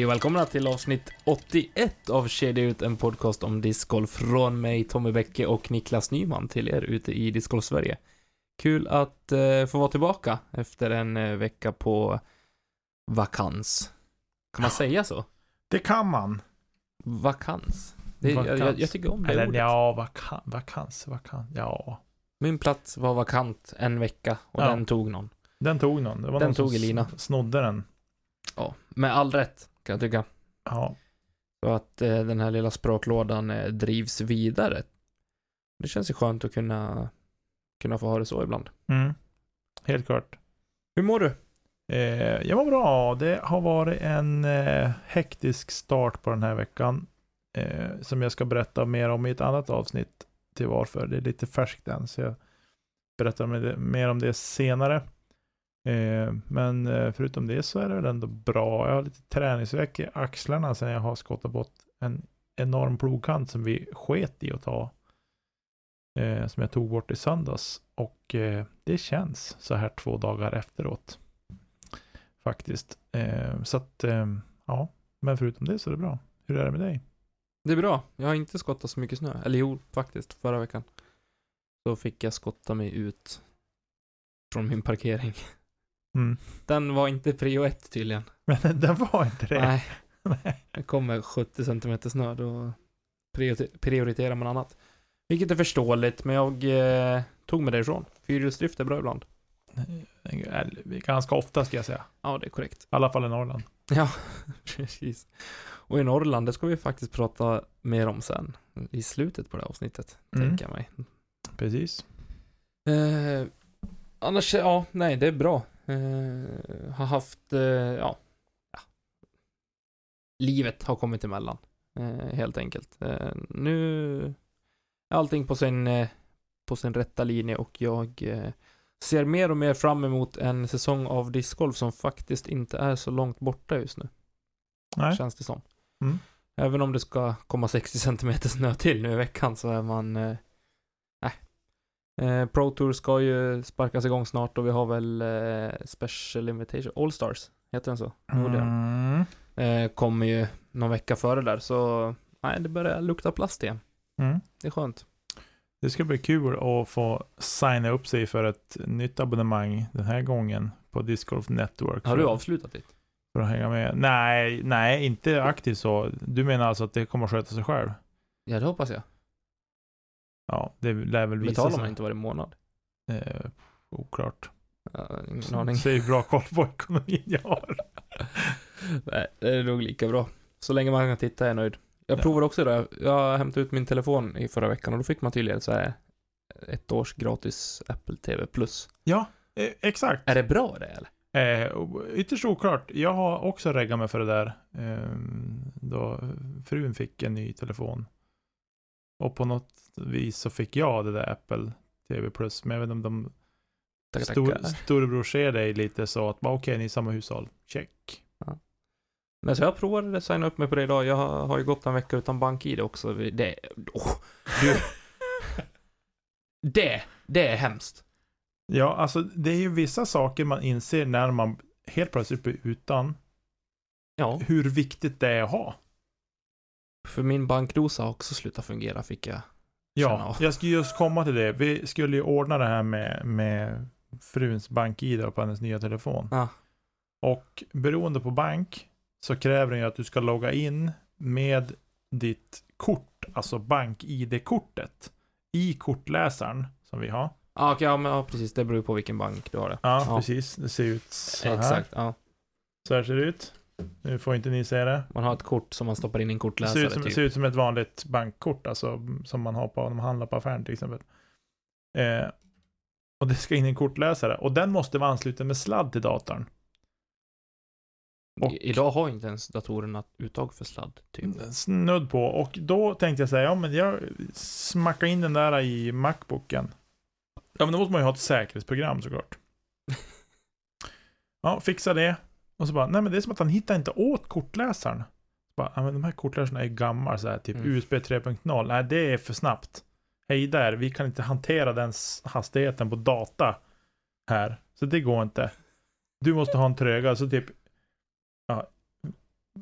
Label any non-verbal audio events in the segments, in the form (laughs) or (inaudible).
Hej och välkomna till avsnitt 81 av Kedja ut, en podcast om discgolf från mig, Tommy Bäcke och Niklas Nyman till er ute i Discgolf Sverige. Kul att eh, få vara tillbaka efter en eh, vecka på vakans. Kan man säga så? Det kan man. Vakans. Det, Vakans. Jag, jag, tycker om det Eller ordet. ja, vakan, vakans, vakans. Ja. Min plats var vakant en vecka och Ja. den tog någon. Den tog någon. Det var Den någon som tog Elina. s- Snodde den. Ja, med all rätt kan jag tycka. Ja. Så att eh, den här lilla språklådan eh, drivs vidare. Det känns ju skönt att kunna, kunna få ha det så ibland. Mm. Helt klart. Hur mår du? Eh, jag mår bra. Det har varit en eh, hektisk start på den här veckan. Eh, som jag ska berätta mer om i ett annat avsnitt till varför. Det är lite färskt än. Så jag berättar mer om det senare. Eh, men eh, förutom det så är det väl ändå bra. Jag har lite träningsvärk i axlarna sen jag har skottat bort en enorm plogkant som vi sket i att ta. Eh, som jag tog bort i söndags. Och eh, det känns så här två dagar efteråt. Faktiskt. Eh, så att, eh, ja. Men förutom det så är det bra. Hur är det med dig? Det är bra. Jag har inte skottat så mycket snö. Eller jo, faktiskt. Förra veckan. Så fick jag skotta mig ut från min parkering. Mm. Den var inte prio ett tydligen. (laughs) Men den var inte det. Nej, (laughs) Nej. det kommer 70 cm snö. Då priorite- prioriterar man annat. Vilket är förståeligt, men jag eh, tog mig därifrån. Fyrhjulsdrift är bra ibland. Ganska ofta ska jag säga. Ja, det är korrekt. I alla fall i Norrland. (laughs) Ja, precis. Och i Norrland, det ska vi faktiskt prata mer om sen. I slutet på det här avsnittet, Mm. tänker jag mig. Precis. Eh, annars, ja, nej, det är bra. Eh, har haft, eh, ja. Livet har kommit emellan, eh, helt enkelt. Eh, nu är allting på sin, på sin rätta linje och jag ser mer och mer fram emot en säsong av discgolf som faktiskt inte är så långt borta just nu. Nej. Känns det som. Mm. Även om det ska komma 60 cm snö till nu i veckan så är man. Eh, Pro Tour ska ju sparkas igång snart och vi har väl eh, Special Invitation, All Stars, heter den så? Mm. Eh, kommer ju någon vecka före där, så nej, det börjar lukta plast igen. Mm. Det är skönt. Det ska bli kul att få signa upp sig för ett nytt abonnemang den här gången på Disc Golf Network. Har du avslutat ditt? För att hänga med. Nej, nej, inte aktivt så. Du menar alltså att det kommer att sköta sig själv? Ja, det hoppas jag. Ja, det lär väl visa Betalar sig. man inte varje månad? Eh, oklart. Ja, ingen aning. (laughs) Så hur bra koll på ekonomin jag har. (laughs) Nej, det är nog lika bra. Så länge man kan titta är jag nöjd. Jag Ja. provade också det. Jag hämtade ut min telefon i förra veckan och då fick man tydligen så här ett års gratis Apple TV Plus. Ja, eh, exakt. Är det bra det eller? Eh, ytterst oklart. Jag har också reggat mig för det där. Eh, då frun fick en ny telefon. Och på något vis så fick jag det där Apple TV Plus. Men jag vet inte om de Tackar, stor, tackar. storebror ser dig lite så att okej, ni är samma hushåll. Check. Men så jag provade att signa upp mig på det idag. Jag har, har ju gått en vecka utan bank-id också. Det, oh, du. (laughs) det, det är hemskt. Ja, alltså det är ju vissa saker man inser när man helt plötsligt blir utan. Ja, Hur viktigt det är att ha. För min bankdosa har också slutat fungera fick jag känna Ja, jag skulle just komma till det. Vi skulle ju ordna det här med, med fruns bank-id på hennes nya telefon. Ja. Och beroende på bank så kräver den ju att du ska logga in med ditt kort, alltså bank-id-kortet i kortläsaren som vi har. Ja, okej, ja, men, ja, precis. Det beror på vilken bank du har det. Ja, Ja. precis. Det ser ut så här. Exakt, ja. Så här ser det ut. Nu får inte ni se det. Man har ett kort som man stoppar in i en Det kortläsare ser ut, som, typ. ser ut som ett vanligt bankkort, alltså som man har på när man handlar på affären till exempel. Eh, och det ska in i en kortläsare och den måste vara ansluten med sladd till datorn. och- Idag har inte ens datorerna uttag för sladd, typ. Snudd på. Och då tänkte jag säga, ja men jag smackar in den där i Macbooken. Ja men då måste man ju ha ett säkerhetsprogram såklart. (laughs) Ja, fixa det. Och så bara, nej men det är som att han hittar inte åt kortläsaren. Så bara, ja men de här kortläsarna är gamla så här, typ Mm. USB 3.0. Nej, det är för snabbt. Hej där, vi kan inte hantera den hastigheten på data här. Så det går inte. Du måste ha en tröga, så typ ja,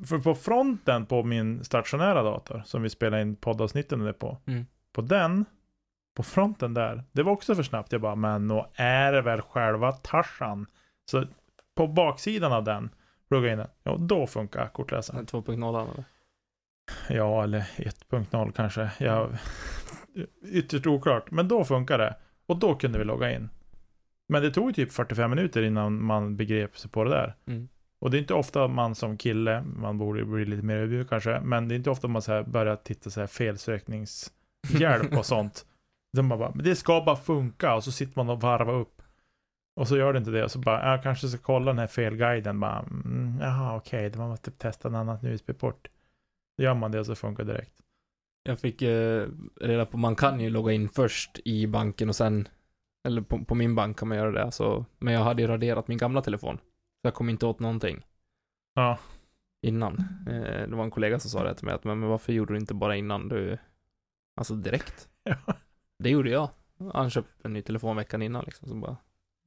För på fronten på min stationära dator, som vi spelar in poddavsnitten på, Mm. på den, på fronten där, det var också för snabbt. Jag bara, men nå är det väl själva Tarzan? Så på baksidan av den, plugga in den, ja då funkar kortläsaren. 2.0 eller? Ja, eller 1.0 kanske. Jag, (laughs) ytterst oklart. Men då funkar det. Och då kunde vi logga in. Men det tog typ 45 minuter innan man begrep sig på det där. Mm. Och det är inte ofta man som kille, man borde bli lite mer ödmjuk kanske, men det är inte ofta man så här börjar titta så här felsökningshjälp och (laughs) sånt. De bara, men det ska bara funka och så sitter man och varvar upp. Och så gör det inte det och så bara, jag kanske ska kolla den här felguiden bara, mm, jaha okej, okay, man måste testa en annan USB-port. Då gör man det och så funkar det direkt. Jag fick eh, reda på, man kan ju logga in först i banken och sen, eller på, på min bank kan man göra det, alltså, men jag hade ju raderat min gamla telefon. Så jag kom inte åt någonting Ja, innan. Eh, det var en kollega som sa det till mig, att men, men varför gjorde du inte bara innan du, alltså direkt? (laughs) ja. Det gjorde jag. Han köpte en ny telefon veckan innan liksom, så bara,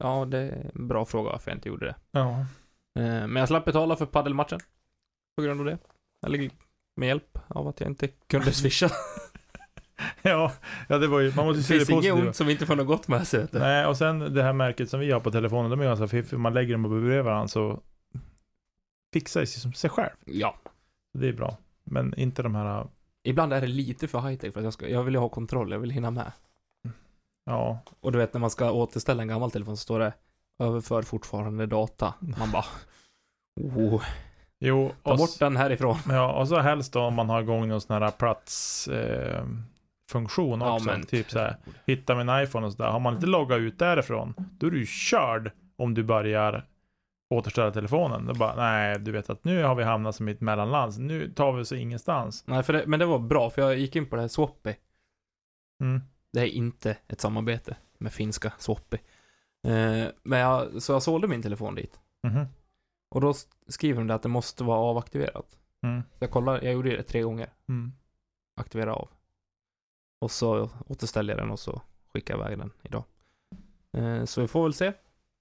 ja det är en bra fråga varför jag inte gjorde det. ja. Eh, men jag slapp betala för paddelmatchen. På grund av det. Eller med hjälp av att jag inte kunde (laughs) swisha. Ja, ja det var ju, man måste Det se det finns inget ont som inte får något gott med sig, vet du. Nej, och sen det här märket som vi har på telefonen, de är ganska fiffiga. Man lägger dem bredvid varandra så fixar det sig som sig själv. Ja. Det är bra. Men inte de här, Ibland är det lite för high tech för att jag ska, jag vill ju ha kontroll, jag vill hinna med. Ja, Och du vet när man ska återställa en gammal telefon så står det överför fortfarande data. Man bara, oh, jo. ta bort den härifrån. (laughs) ja, och så helst då om man har igång någon sån här plats eh, också. typ så här, hitta min iPhone och sådär. Har man inte loggat ut därifrån, då är du ju körd om du börjar återställa telefonen. Då bara, nej, du vet att nu har vi hamnat som i ett mellanland. Nu tar vi oss ingenstans. Nej, för det, men det var bra, för jag gick in på det här Swappy. Mm. Det är inte ett samarbete med finska Swappy. Eh, men jag, så jag sålde min telefon dit. Mhm. Och då skriver de det att det måste vara avaktiverat. Mm. Så jag kollade, jag gjorde det tre gånger. Mm. Aktivera av. Och så återställde jag den och så skickade jag iväg den idag. Eh, så vi får väl se.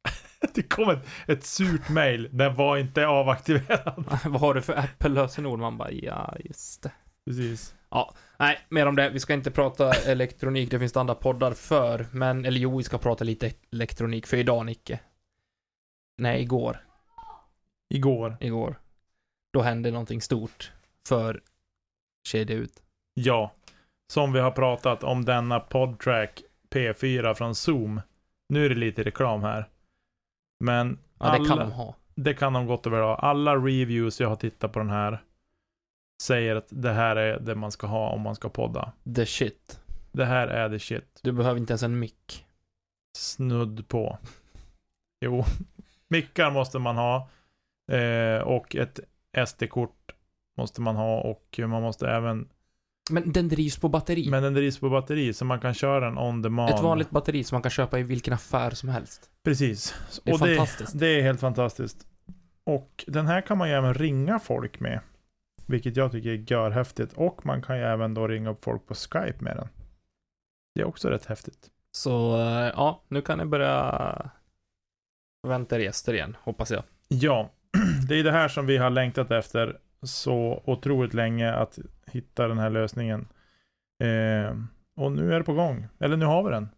(laughs) Det kom ett, ett surt mail. Den var inte avaktiverad. (laughs) Vad har du för Apple-lösenord? Man bara, ja, just det. Precis. Nej, mer om det. Vi ska inte prata elektronik, det finns det andra poddar för. Men, eller jo, vi ska prata lite elektronik för idag, Nicke. Nej, igår. Igår. Igår. Då hände någonting stort för Kedja Ut. Ja. Som vi har pratat om denna podtrack P4 från Zoom. Nu är det lite reklam här. Men Ja, det kan alla- de ha. det kan de gott och väl ha. Alla reviews jag har tittat på den här säger att det här är det man ska ha om man ska podda. The shit. Det här är the shit. Du behöver inte ens en mick. Snudd på. Jo, (laughs) mickar måste man ha. Eh, och ett SD-kort måste man ha och man måste även Men den drivs på batteri. Men den drivs på batteri så man kan köra den on demand. Ett vanligt batteri som man kan köpa i vilken affär som helst. Precis. Det är och fantastiskt. Det, det är helt fantastiskt. Och den här kan man ju även ringa folk med. Vilket jag tycker är görhäftigt. Och man kan ju även då ringa upp folk på Skype med den. Det är också rätt häftigt. Så, eh, ja, nu kan ni börja förvänta er gäster igen, hoppas jag. Ja, (clears throat) det är det här som vi har längtat efter så otroligt länge att hitta den här lösningen. Eh, och nu är det på gång. Eller nu har vi den.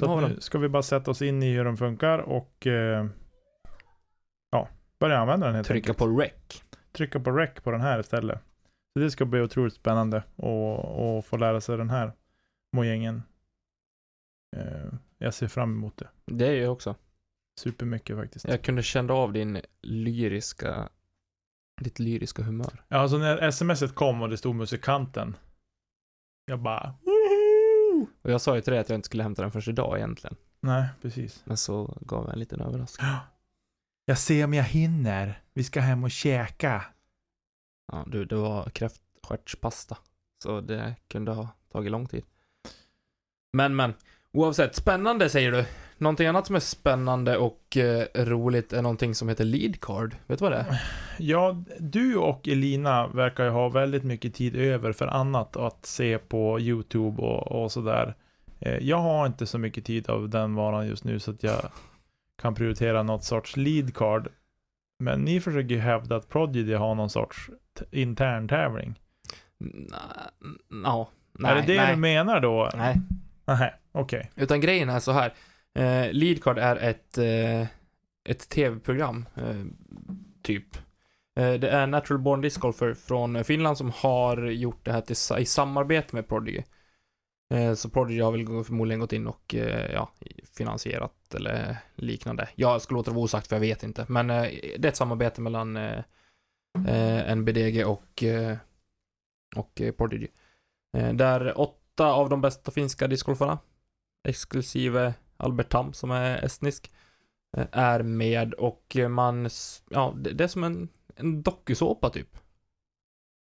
Så Nu ska vi bara sätta oss in i hur den funkar och eh, ja, börja använda den helt Trycka enkelt. på rec. Trycka på rec på den här istället. Så det ska bli otroligt spännande att att få lära sig den här mojängen. Eh, jag ser fram emot det. Det är jag också. Supermycket faktiskt. Jag kunde känna av din lyriska, ditt lyriska humör. Ja, alltså när smset kom och det stod musikanten. Jag bara... Och jag sa ju till dig att jag inte skulle hämta den först idag egentligen. Nej, precis. Men så gav jag en liten överraskning. (gasps) (gasps) Jag ser om jag hinner. Vi ska hem och käka. Ja, du, det var kräftstjärtspasta. Så det kunde ha tagit lång tid. Men, men. Oavsett, spännande säger du. Någonting annat som är spännande och eh, roligt är någonting som heter leadcard. Vet du vad det är? Ja, du och Elina verkar ju ha väldigt mycket tid över för annat att se på YouTube och, och sådär. Eh, Jag har inte så mycket tid av den varan just nu så att jag kan prioritera något sorts lead card. Men ni försöker ju hävda att Prodigy har någon sorts intern tävling. Ja, nej, är det det nej, du menar då? nej. Nej, okej. Utan grejen är så här. Eh, Leadcard är ett, eh, ett tv-program, eh, typ. Eh, det är Natural Born Disc Golfer från Finland som har gjort det här till, i samarbete med Prodigy. Eh, så Prodigy har väl förmodligen gått in och eh, ja, finansierat eller liknande. Jag ska låta det vara osagt för jag vet inte. Men eh, det är ett samarbete mellan eh, NBDG och, och Prodigy. Där åtta av de bästa finska discgolfarna exklusive Albert Tam som är estnisk, är med och man, ja, det, det är som en, en dokusåpa typ.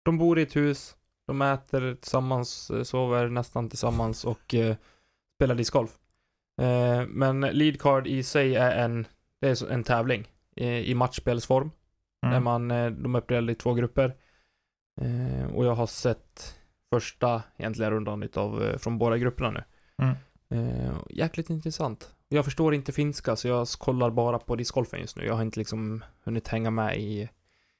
De bor i ett hus, de äter tillsammans, eh, sover nästan tillsammans och eh, spelar discgolf. Eh, men leadcard i sig är en, det är en tävling eh, i matchspelsform. Där Mm. man, eh, de är uppdelade i två grupper. Eh, och jag har sett första egentligen rundan utav, från båda grupperna nu. Mm. Jäkligt intressant. Jag förstår inte finska så jag kollar bara på discgolfen just nu. Jag har inte liksom hunnit hänga med i,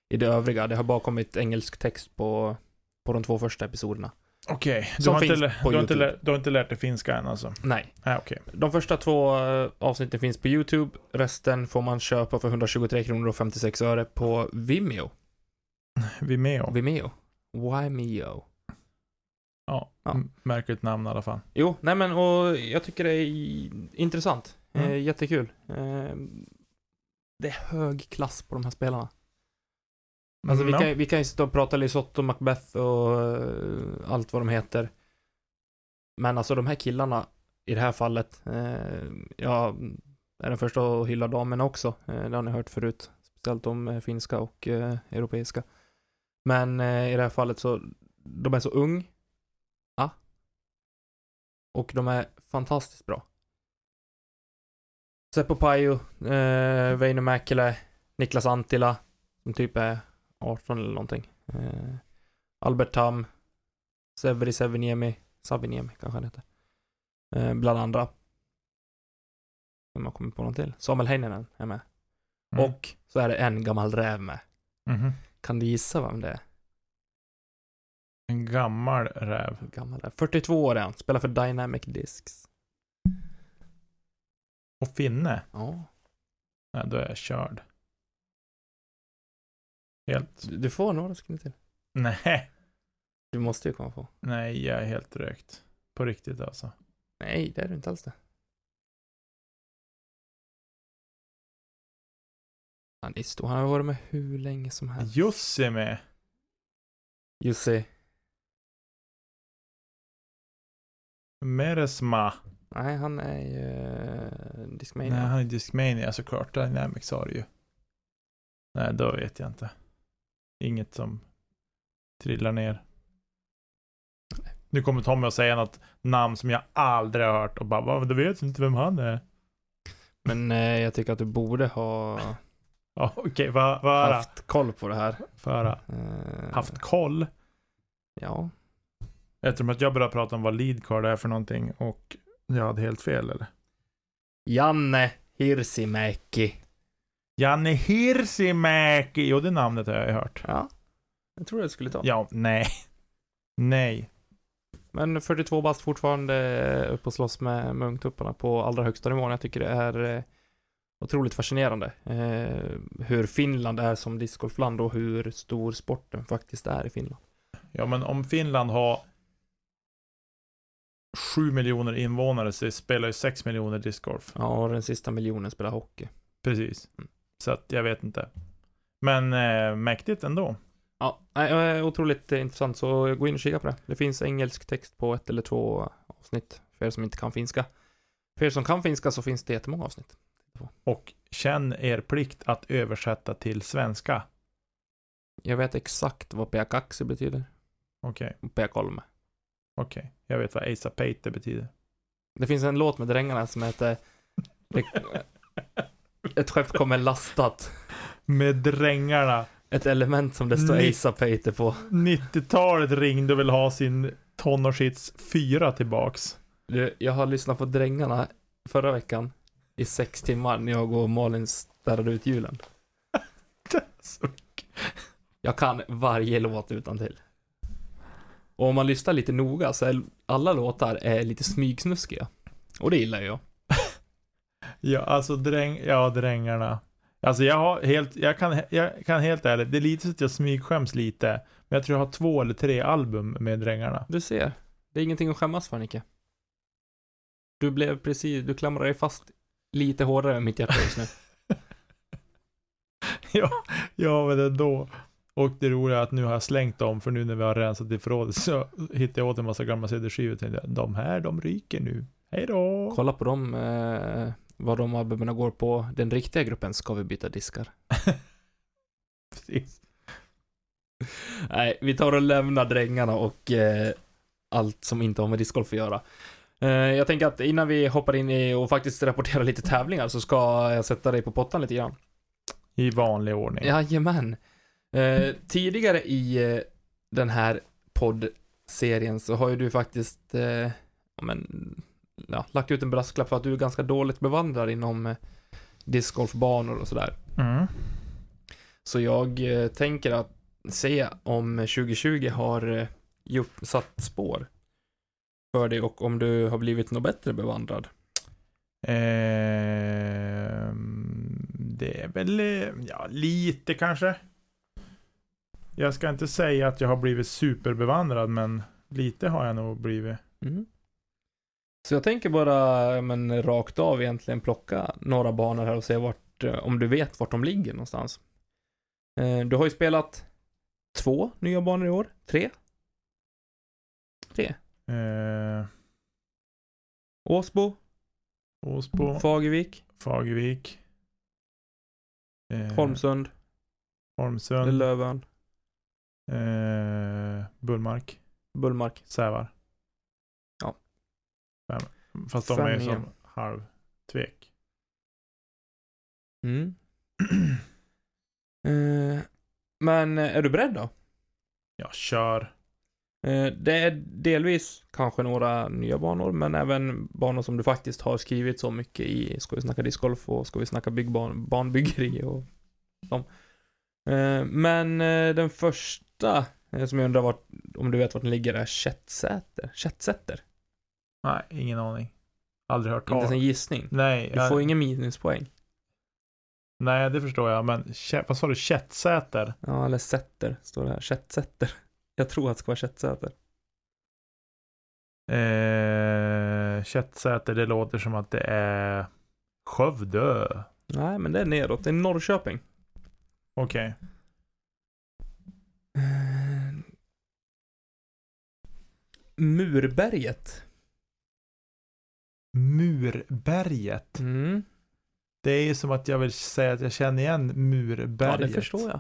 i det övriga. Det har bara kommit engelsk text på, på de två första episoderna. Okej, du, har inte på du, har inte lä- du har inte lärt dig finska än alltså? Nej. Nej, okej. De första två eh, avsnitten finns på YouTube. Resten får man köpa för 123 kronor och 56 öre på Vimeo. Vimeo. Vimeo. Vimeo. Ja, Ja. märkligt namn i alla fall. Jo, nej men och jag tycker det är intressant. Mm. Eh, jättekul. Eh, det är hög klass på de här spelarna. Alltså vi, Mm, kan, vi kan ju sitta och prata Lisotto, Macbeth och eh, allt vad de heter. Men alltså de här killarna i det här fallet, eh, jag är den första att hylla damerna också. Eh, det har ni hört förut. Speciellt om eh, finska och eh, europeiska. Men eh, i det här fallet så, de är så ung. Ja. Och de är fantastiskt bra. Seppo Pajo, eh, Väinö Mäkelä, Niklas Antila, som typ är 18 eller någonting. Eh, Albert Tam, Severi Seveniemi, Saviniemi kanske han heter. Eh, bland andra. Om jag kommer på någon till. Samuel Heininen är med. Mm. Och så är det en gammal räv med. Mhm. Kan du gissa vem det är? En gammal räv. Gammal räv. 42 år är han. Spelar för Dynamic Discs. Och finne? Ja. Nej, då är jag körd. Helt. Du, får några sekunder till. Nej. Du måste ju komma på. Nej, jag är helt rökt. På riktigt alltså. Nej, det är du inte alls det. Han är stor. Han har varit med hur länge som helst. Jussi med. Jussi. Meresma. Nej, han är ju uh, Discmania. Nej, han är Discmania såklart. Dynamics har ju. Nej, då vet jag inte. Inget som trillar ner. Nu kommer Tommy att säga något namn som jag aldrig har hört och bara, "Va, du vet inte vem han är. Men eh, jag tycker att du borde ha (laughs) Ja, vad får höra? haft koll på det här. Få höra. Eh, Haft koll. Ja. Eftersom att jag började prata om vad leadcard är för någonting och jag hade helt fel eller? Janne Hirsimäki. Janne Hirsimäki. Jo, det namnet har jag hört. Ja. Jag tror det skulle ta. Ja, nej. Nej. Men 42 bast fortfarande upp och slåss med, med ungtupparna på allra högsta nivån. Jag tycker det är eh, otroligt fascinerande. Eh, hur Finland är som discgolfland och hur stor sporten faktiskt är i Finland. Ja, men om Finland har 7 miljoner invånare så spelar ju 6 miljoner discgolf. Ja, och den sista miljonen spelar hockey. Precis. Mm. Så att jag vet inte. Men eh, mäktigt ändå. Ja, nej, eh, otroligt intressant, så gå in och kika på det. Det finns engelsk text på ett eller två avsnitt, för er som inte kan finska. För er som kan finska så finns det jättemånga avsnitt. Och känn er plikt att översätta till svenska. Jag vet exakt vad P-kaxi betyder, Okej, och P-kolme. okej. Jag vet vad Asa Peite betyder. Det finns en låt med Drängarna som heter (laughs) Ett skepp kommer lastat. Med drängarna. Ett element som det står ASAP på. 90-talet ringde och vill ha sin tonårshits 4 tillbaks. Du, jag har lyssnat på Drängarna förra veckan i sex timmar när jag och Malin städade ut julen. (laughs) Så- Jag kan varje låt utan till. Och om man lyssnar lite noga så är alla låtar är lite smygsnuskiga. Och det gillar jag. Ja, alltså dräng, ja, drängarna. Alltså jag har helt, jag kan, jag kan helt ärligt, det är lite så att jag smygskäms lite. Men jag tror jag har två eller tre album med drängarna. Du ser. Det är ingenting att skämmas för, Nicke. Du blev precis, du klamrar dig fast lite hårdare än mitt hjärta just nu. (laughs) (laughs) ja, ja, men ändå. Och det roliga är att nu har jag slängt dem, för nu när vi har rensat i förrådet så hittade jag åt en massa gamla CD-skivor och tänkte de här, de ryker nu. Hej då! Kolla på dem, eh, vad de albumen går på den riktiga gruppen Ska vi byta diskar? (laughs) Precis. Nej, vi tar och lämnar drängarna och eh, allt som inte har med discgolf att göra. Eh, jag tänker att innan vi hoppar in i och faktiskt rapporterar lite tävlingar så ska jag sätta dig på pottan lite grann. I vanlig ordning. Jajamän. Eh, tidigare i eh, den här poddserien så har ju du faktiskt, eh, men, ja, lagt ut en brasklapp för att du är ganska dåligt bevandrad inom eh, discgolfbanor och sådär. Mm. Så jag eh, tänker att se om 2020 har eh, gjort, satt spår för dig och om du har blivit något bättre bevandrad. Ehm, det är väl, eh, ja, lite kanske. Jag ska inte säga att jag har blivit superbevandrad, men lite har jag nog blivit. Mm. Så jag tänker bara, men rakt av egentligen plocka några banor här och se vart, eh, om du vet vart de ligger någonstans. Eh, Du har ju spelat två nya banor i år, tre? Tre. Eh, Åsbo, Åsbo, Fagervik, Fagervik. Eh, Holmsund, Holmsund. Lövön, Eh, Bullmark. Bullmark. Sävar. Ja. Fem. Fast de Fem är igen. som halvtvek. Mm. (clears throat) Eh, Men är du beredd då? Jag kör. Eh, Det är delvis kanske några nya banor, men även banor som du faktiskt har skrivit så mycket i Ska vi snacka discgolf och Ska vi snacka byggban, banbyggeri och dem. Eh, Men den första som jag undrar vart, om du vet vart den ligger är Chetsäter. Chetsätter. Nej, ingen aning. Aldrig hört Inte ens en talas gissning. Nej, Du jag, får ingen minuspoäng. nej, det förstår jag. Men Kä- vad sa du? Kättsäter? Ja, eller Sätter står det här. Chetsätter. (laughs) Jag tror att det ska vara Chetsäter. Eh, Kättsäter, det låter som att det är Skövde. Nej, men det är neråt. Det är Norrköping. Okej. Eh, Murberget. Murberget. Mm. Det är ju som att jag vill säga att jag känner igen Murberget. Ja, det förstår jag.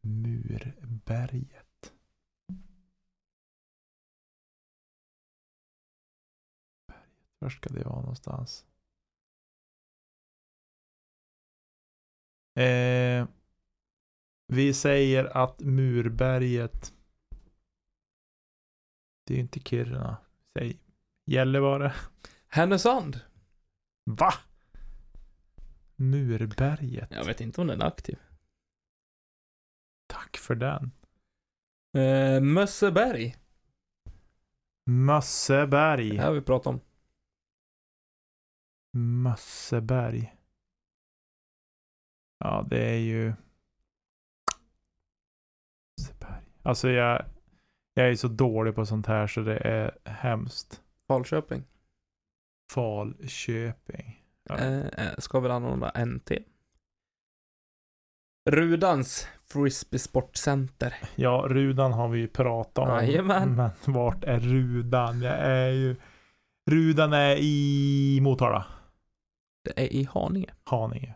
Murberget. Var ska det vara någonstans? Eh, vi säger att Murberget Det är ju inte Kiruna. Säg Gällivare. Härnösand. Va? Murberget. Jag vet inte om den är aktiv. Tack för den. Eh, Mösseberg. Mösseberg. Det här har vi pratat om. Mösseberg. Ja, det är ju... Mösseberg. Alltså jag, jag är så dålig på sånt här så det är hemskt. Falköping. Falköping. Ja. Eh, eh, ska väl anordna NT. Rudans Frisbee Sportcenter. Ja, Rudan har vi ju pratat om. Jajamän. Men vart är Rudan? Jag är ju... Rudan är i Motala. Det är i Haninge. Haninge.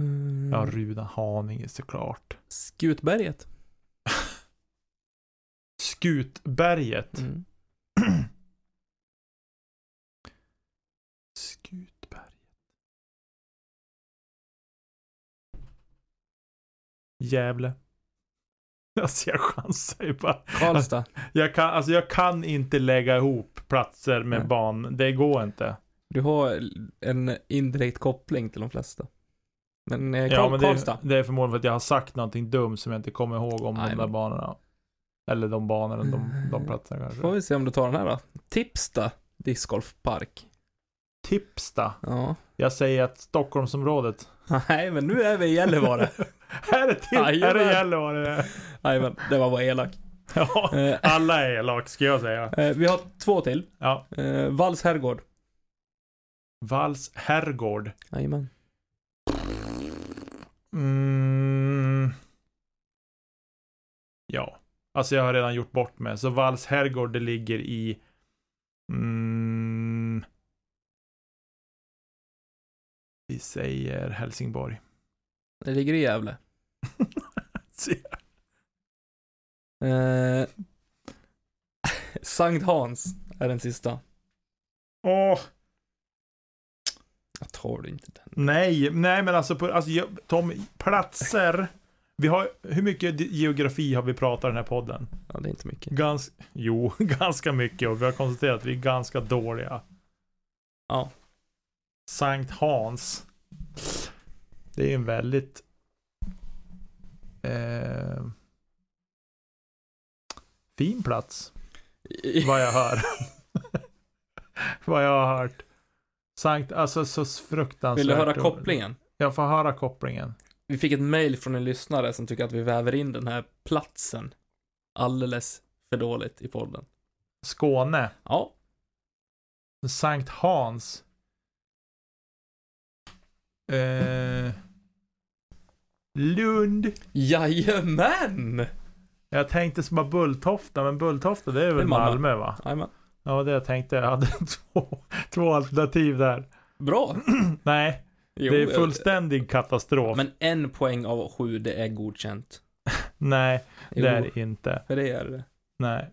Mm. Ja, Rudan, Haninge såklart. Skutberget. Skutberget. Mm. Skutberget. Gävle. (laughs) Alltså jag chansar ju bara. Karlstad. Jag kan, alltså jag kan inte lägga ihop platser med Nej. ban. Det går inte. Du har en indirekt koppling till de flesta. Men eh, Ja, Karl, men det Karlstad. det är förmodligen för att jag har sagt någonting dumt som jag inte kommer ihåg om Nej, de där men- banorna. Eller de banorna, de, de platserna kanske. Får vi se om du tar den här då. Tipsta discgolfpark. Tipsta. Ja. Jag säger att Stockholmsområdet. (laughs) Nej, men nu är vi i Gällivare. (laughs) Här (laughs) är till, här är Jajamän. Gällivare. Nej, men det var bara elak. (laughs) Ja, Eh, alla är elak ska jag säga. eh, vi har två till. Ja. Eh, Valls herrgård. Valls herrgård. Jajamän. Mm. Ja, alltså jag har redan gjort bort mig. Så Valls herrgård, det ligger i... Mm, vi säger Helsingborg. Det ligger i Gävle. (laughs) Eh, (laughs) Sankt Hans är den sista. Åh, Jag tar du inte den. nej, nej men alltså, på, alltså Tom, platser. Vi har, hur mycket geografi har vi pratat i den här podden? Ja, det är inte mycket. Gans, jo, (laughs) ganska mycket och vi har konstaterat att vi är ganska dåliga. Ja. Sankt Hans. Det är en väldigt... Eh, fin plats, vad jag (laughs) hör. (laughs) vad jag har hört. Sankt, alltså så fruktansvärt. Vill du höra kopplingen? Jag får höra kopplingen. Vi fick ett mail från en lyssnare som tycker att vi väver in den här platsen alldeles för dåligt i podden. Skåne. Ja, Sankt Hans. Eh, Lund. jajamän! Jag tänkte som bara Bulltofta, men Bulltofta det är väl Malmö. Malmö. va? Jajamän. Ja, det jag tänkte. Jag hade (laughs) två, två alternativ där. Bra! (clears throat) Nej, Jo, det är fullständig katastrof. Men en poäng av sju, det är godkänt. (laughs) Nej, Jo, det är det inte. för det är det. Nej.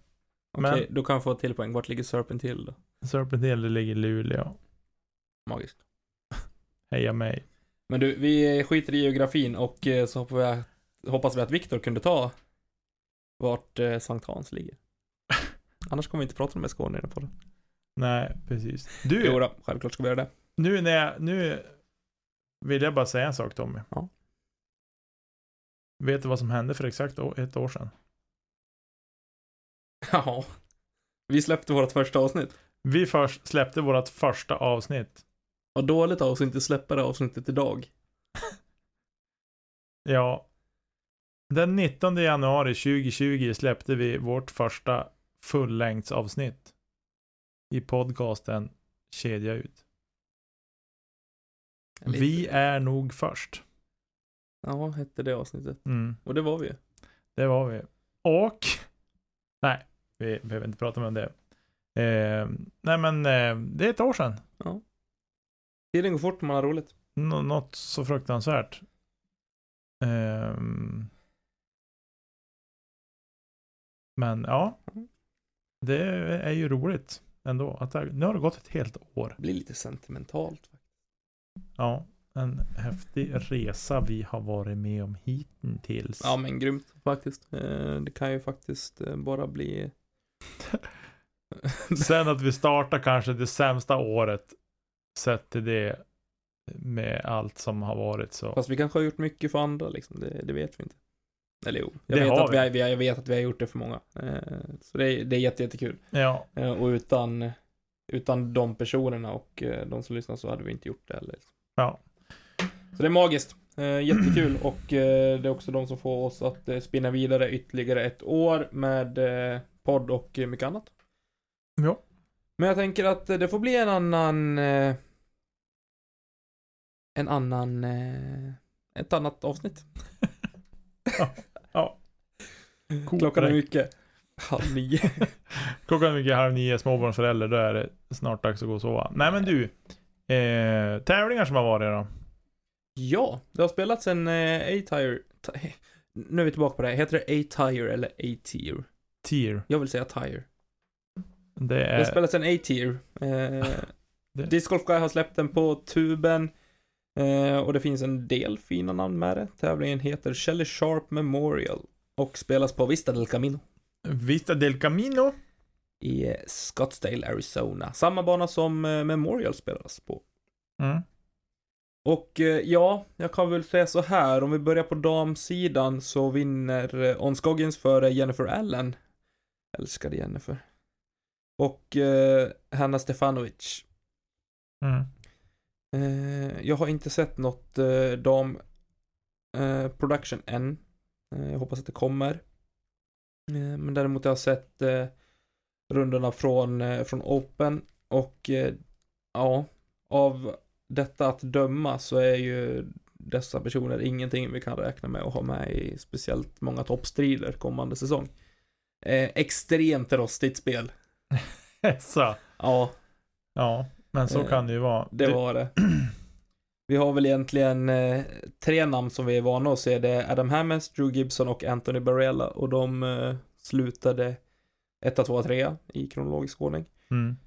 Okej, Men- då kan jag få ett till poäng. Vart ligger Serpentine då? Serpentine ligger i Luleå. Magiskt. Heja mig. Men du, vi skiter i geografin och eh, så hoppas vi att, hoppas vi att Viktor kunde ta vart eh, Sankt Hans ligger. (laughs) Annars kommer vi inte prata med Skåne i den podden. Nej, precis. Du, Jo då, självklart ska vi göra det. nu när jag, nu vill jag bara säga en sak Tommy. Ja. Vet du vad som hände för exakt ett år sedan? (laughs) Ja. Vi släppte vårt första avsnitt. Vi först släppte vårt första avsnitt. Vad dåligt av oss att inte släppa det avsnittet idag. (laughs) Ja. Den 19 januari 2020 släppte vi vårt första fullängdsavsnitt i podcasten Kedja ut. Lite- Vi är nog först. Ja, hette det avsnittet. Mm, Och det var vi det var vi. Och, nej, vi behöver inte prata om det. Eh, nej men, eh, det är ett år sedan. Tiden går fort när man har roligt. Nå- något så fruktansvärt. Ehm. men ja, det är ju roligt ändå. Att det, nu har det gått ett helt år. Det blir lite sentimentalt. Ja, en häftig resa vi har varit med om hittills. Ja, men grymt faktiskt. Eh, Det kan ju faktiskt eh, bara bli... (laughs) Sen att vi startar kanske det sämsta året sett till det med allt som har varit så. Fast vi kanske har gjort mycket för andra liksom, det, det vet vi inte. Eller jo, jag, Det vet har att vi. har- vi, har- jag vet att vi har gjort det för många. Eh, Så det är, det är jätte, jättekul. Ja, Eh, Och utan, utan de personerna och eh, de som lyssnar så hade vi inte gjort det heller. ja, Så det är magiskt. Jättekul (clears throat) och det är också de som får oss att spinna vidare ytterligare ett år med podd och mycket annat. ja. Men jag tänker att det får bli en annan... En annan... eh, Ett annat avsnitt. (laughs) (laughs) Klockan är mycket. Halv nio. Klockan är mycket halv nio, småbarnsförälder, då är det snart dags att gå och sova. Nej men du, eh, tävlingar som har varit då? Ja, det har spelats en eh, A-tire. ti- Nu är vi tillbaka på det här. Heter det A-tire eller A-tier? Tier. Jag vill säga tire. Det Det har är... spelats en A-tier. Eh, (laughs) Det- Disc Golf Guy har släppt den på tuben. Eh, och det finns en del fina namn med det. Tävlingen heter Shelley Sharp Memorial. Och spelas på Vista del Camino. Vista del Camino. I Scottsdale, Arizona. Samma bana som eh, Memorial spelas på. Mm. Och eh, ja, jag kan väl säga så här, om vi börjar på damsidan så vinner On Scoggins före Jennifer Allen. Älskade Jennifer. Och eh, Hanna Stefanovic. Mm. Eh, jag har inte sett något eh, dam eh, production än. Eh, jag hoppas att det kommer. Eh, men däremot har jag sett eh, rundorna från, eh, från Open och ja, av detta att döma så är ju dessa personer ingenting vi kan räkna med att ha med i speciellt många toppstrider kommande säsong. Extremt rostigt spel. (laughs) Så. Ja, Ja, men så Eh, kan det ju vara. det var det. (clears throat) Vi har väl egentligen eh, tre namn som vi är vana att se. Det är Adam Hammes, Drew Gibson och Anthony Barella. Och de eh, slutade 1, 2, 3 i kronologisk ordning. Mm.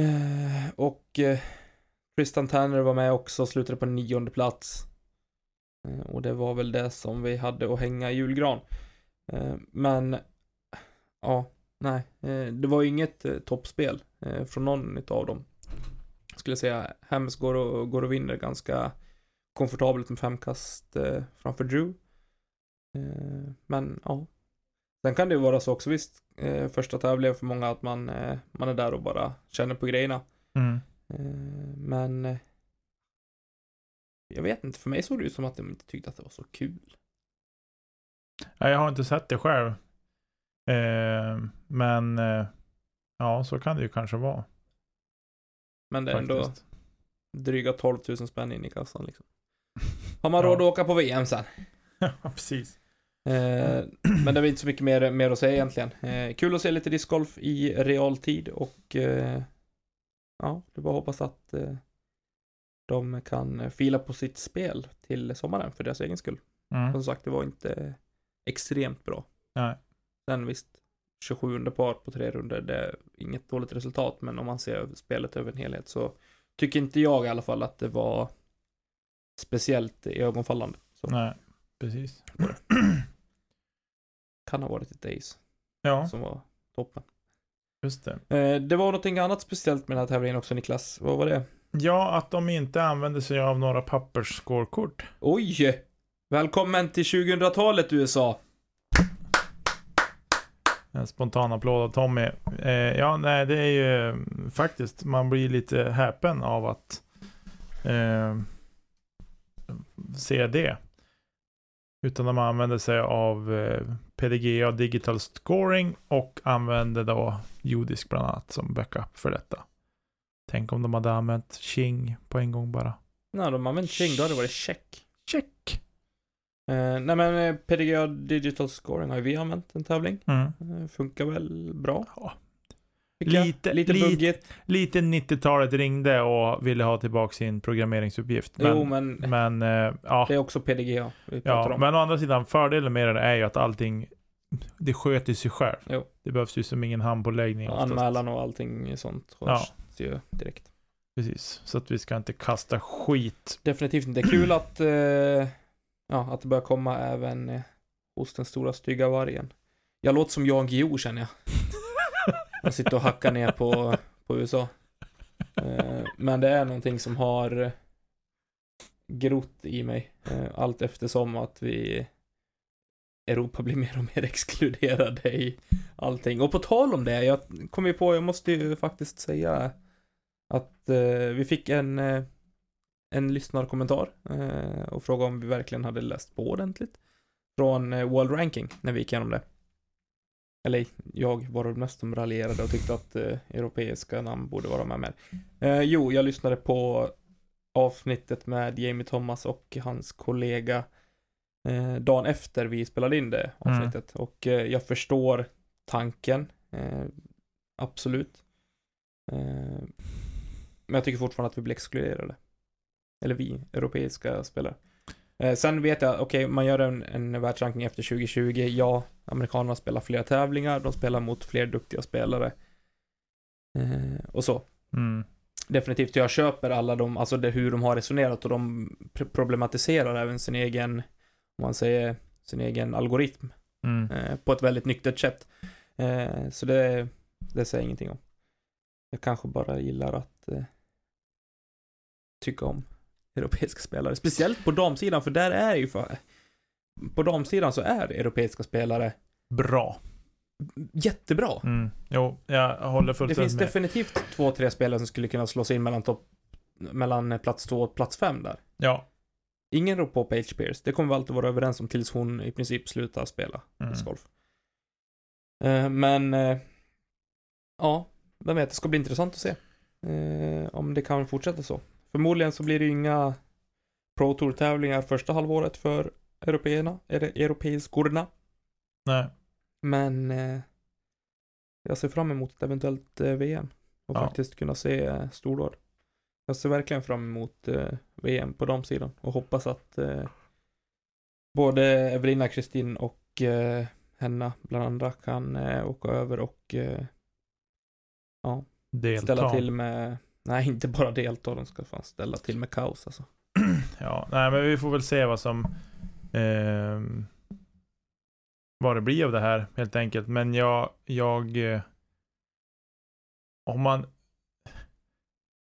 Eh, och eh, Tristan Tanner var med också, slutade på nionde plats. Och det var väl det som vi hade att hänga i julgran. Men, ja, nej. Det var inget eh, toppspel från någon av dem. Jag skulle säga Hems går och, går och vinner ganska komfortabelt med fem kast eh, framför Drew. Eh, men ja. Sen kan det ju vara så också visst, eh, första tävlingen för många att man, eh, man är där och bara känner på grejerna. Mm. Eh, men eh, jag vet inte, för mig såg det ut som att de inte tyckte att det var så kul. Ja, jag har inte sett det själv. Men ja, så kan det ju kanske vara. Men det är ändå Faktiskt. dryga 12 000 spänn in i kassan liksom. (laughs) Har man råd att åka på VM sen? ja, precis. Eh, men det är inte så mycket mer, mer att säga egentligen. Eh, kul att se lite discgolf i realtid och eh, ja, det bara hoppas att eh, de kan fila på sitt spel till sommaren för deras egen skull. Mm. Som sagt, det var inte extremt bra. Nej. Sen visst, 27 par på tre runder, det är inget dåligt resultat, men om man ser spelet över en helhet så tycker inte jag i alla fall att det var speciellt ögonfallande. Så Nej, precis. (clears throat) kan ha varit ett ace Ja, som var toppen. just det. Eh, det var någonting annat speciellt med den här tävlingen också Niklas. Vad var det? Ja, att de inte använder sig av några pappersskårkort. Oj! Välkommen till 2000-talet USA! En spontan applåd av Tommy. Eh, ja, nej, det är ju faktiskt, man blir lite häpen av att eh, se det. Utan de använder sig av eh, PDGA Digital Scoring och använder då Judisk bland annat som backup för detta. Tänk om de hade använt Ching på en gång bara. Nej, de har använt Ching, då hade det varit check. Check! Eh, nej men eh, PDGA Digital Scoring har ju vi använt en tävling. Mm. Eh, funkar väl bra. Ja. Lite- lite lite-. Lite 90-talet ringde och ville ha tillbaka sin programmeringsuppgift. Men, jo, men men eh, ja. det är också PDGA vi pratar Ja, om. men å andra sidan, fördelen med det är ju att allting, det sköter sig själv. Jo. Det behövs ju som ingen handpåläggning oftast. Anmälan och allting sånt Ja. hörs ju direkt. Precis, så att vi ska inte kasta skit. Definitivt inte. Kul (clears throat) att, eh, ja, att det börjar komma även eh, hos den stora stygga vargen. Jag låter som Jan Guillou känner jag. Jag sitter och hackar ner på, på USA. Eh, men det är någonting som har eh, grott i mig. Eh, allt eftersom att vi Europa blir mer och mer exkluderade i allting. Och på tal om det, jag kom ju på, jag måste ju faktiskt säga att eh, vi fick en, eh, en lyssnarkommentar eh, och fråga om vi verkligen hade läst på ordentligt. Från eh, World Ranking, när vi gick igenom det. Eller jag var det mest som raljerade och tyckte att eh, europeiska namn borde vara med mer. Eh, jo, jag lyssnade på avsnittet med Jamie Thomas och hans kollega eh, dagen efter vi spelade in det avsnittet. Och eh, jag förstår tanken. Eh, absolut. Eh, men jag tycker fortfarande att vi blir exkluderade. Eller vi, europeiska spelare. Eh, sen vet jag, okej, man gör en, en världsranking efter 2020. Ja, amerikanerna spelar fler tävlingar, de spelar mot fler duktiga spelare. Eh, och så. Mm. Definitivt, jag köper alla de, alltså det, hur de har resonerat och de pr- problematiserar även sin egen, om man säger, sin egen algoritm Mm. eh, på ett väldigt nyktert sätt. Eh, så det, det säger jag ingenting om. Jag kanske bara gillar att eh, tycka om europeiska spelare. Speciellt på damsidan, för där är ju för... På damsidan så är europeiska spelare Bra. jättebra. Mm. Jo, jag håller Det fullständigt finns med. definitivt två, tre spelare som skulle kunna slå sig in mellan topp... Mellan plats två och plats fem där. Ja. Ingen rår på Page Pierce. Det kommer vi alltid vara överens om tills hon i princip slutar spela Mm. discgolf. Eh, men... Eh, ja, vem vet. Det ska bli intressant att se. Eh, om det kan fortsätta så. Förmodligen så blir det inga Pro Tour-tävlingar första halvåret för européerna, eller europeiskorna. Nej. Men eh, jag ser fram emot ett eventuellt eh, VM och Ja. faktiskt kunna se eh, stordåd. Jag ser verkligen fram emot eh, VM på damsidan och hoppas att eh, både Evelina Kristin och eh, Henna bland andra kan eh, åka över och eh, Delta. ställa till med, nej inte bara delta, de ska fan ställa till med kaos alltså. (clears throat) Ja, nej men vi får väl se vad som ehm, vad det blir av det här helt enkelt. Men jag, jag eh, om man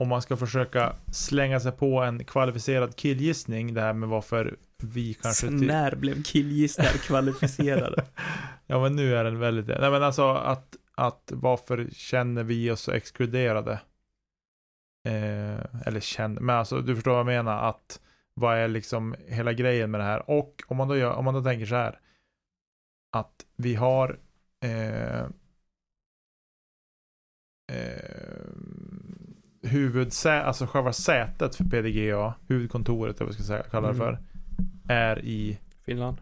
om man ska försöka slänga sig på en kvalificerad killgissning, det här med varför vi kanske... Så när blev killgissningar (laughs) kvalificerade? ja men nu är den väldigt... Nej men alltså att, att varför känner vi oss så exkluderade? Eh, eller känner, men alltså du förstår vad jag menar. Att vad är liksom hela grejen med det här? Och om man då, gör, om man då tänker så här. Att vi har eh, eh, huvudsä, alltså själva sätet för PDGA, huvudkontoret, eller vad jag ska kalla det Mm. för, är i, Finland,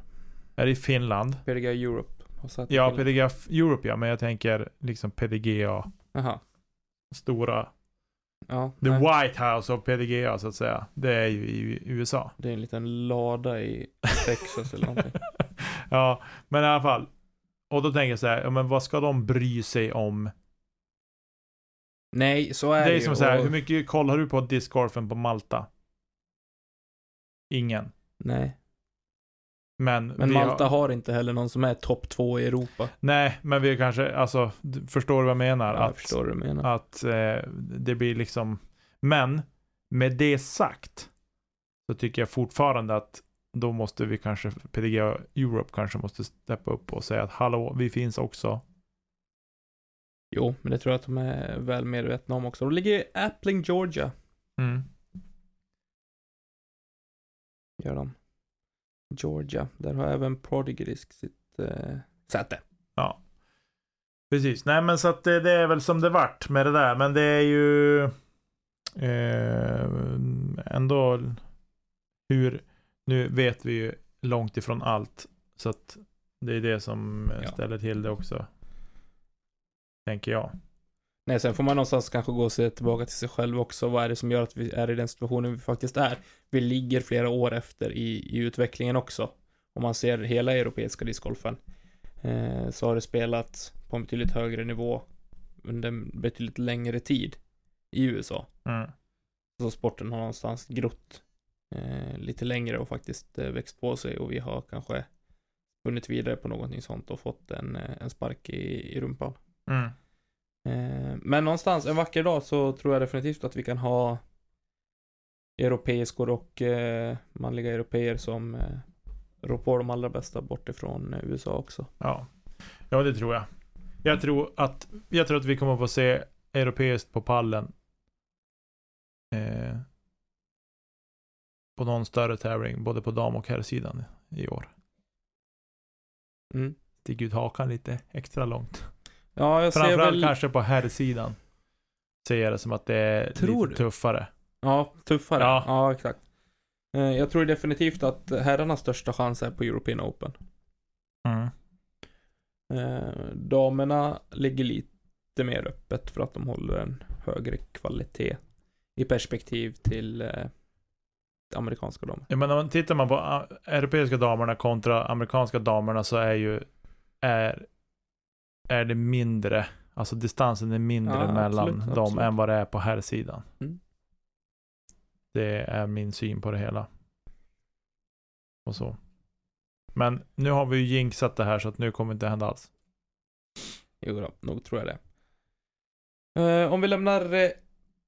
är i Finland. PDGA Europe. Ja, Finland. PDGA Europe ja, men jag tänker liksom PDGA, Jaha. stora, Ja, the nej. White House of PDGA så att säga. Det är ju i USA. Det är en liten lada i Texas eller någonting. (laughs) ja, men i alla fall. Och då tänker jag så här, ja, men vad ska de bry sig om? Nej, så är Det det, är ju. som så här, och- hur mycket koll har du på discgolfen på Malta? Ingen. Nej, Men, men Malta har, har inte heller någon som är topp två i Europa. Nej, men vi kanske, alltså, förstår du vad jag menar? Ja, jag att, förstår du menar. att eh, det blir liksom, men med det sagt så tycker jag fortfarande att då måste vi kanske, PDGA Europe kanske måste steppa upp och säga att hallå, vi finns också. Jo, men det tror jag att de är väl medvetna om också. De ligger i Appling, Georgia. Mm. Gör de. Georgia. Där har även Prodigy sitt eh, säte. Ja. Precis, nej men så att det, det är väl som det vart med det där, men det är ju eh, ändå hur, nu vet vi ju långt ifrån allt, så att det är det som Ja. ställer till det också. Tänker jag. Nej, sen får man någonstans kanske gå och se tillbaka till sig själv också. Vad är det som gör att vi är i den situationen vi faktiskt är? Vi ligger flera år efter i, i utvecklingen också. Om man ser hela europeiska discgolfen. Eh, så har det spelats på en betydligt högre nivå under en betydligt längre tid i USA. Mm. Så sporten har någonstans grott eh, lite längre och faktiskt eh, växt på sig och vi har kanske spunnit vidare på någonting sånt och fått en, eh, en spark i, i rumpan. Mm. Eh, men någonstans en vacker dag så tror jag definitivt att vi kan ha europeiskor och eh, manliga europeer som eh, rår på de allra bästa bortifrån USA också. Ja. ja, det tror jag. Jag tror att, jag tror att vi kommer få se europeiskt på pallen. Eh, på någon större tävling, både på dam och herrsidan i år. Mm. Stick ut hakan lite extra långt. Ja, jag ser Framförallt väl... kanske på herrsidan. Ser jag det som att det är Tror lite du? tuffare. Ja, tuffare. Ja. Ja, exakt. Eh, jag tror definitivt att herrarnas största chans är på European Open. Mm. Eh, damerna ligger lite mer öppet för att de håller en högre kvalitet i perspektiv till eh, amerikanska damer. Ja, men om man tittar man på ah, europeiska damerna kontra amerikanska damerna så är ju är, är det mindre, alltså distansen är mindre Ja, mellan absolut, dem absolut. än vad det är på herrsidan. Mm. Det är min syn på det hela. Och så. Men nu har vi ju jinxat det här så att nu kommer det inte hända alls. Jo då, nog tror jag det. Eh, om vi lämnar eh,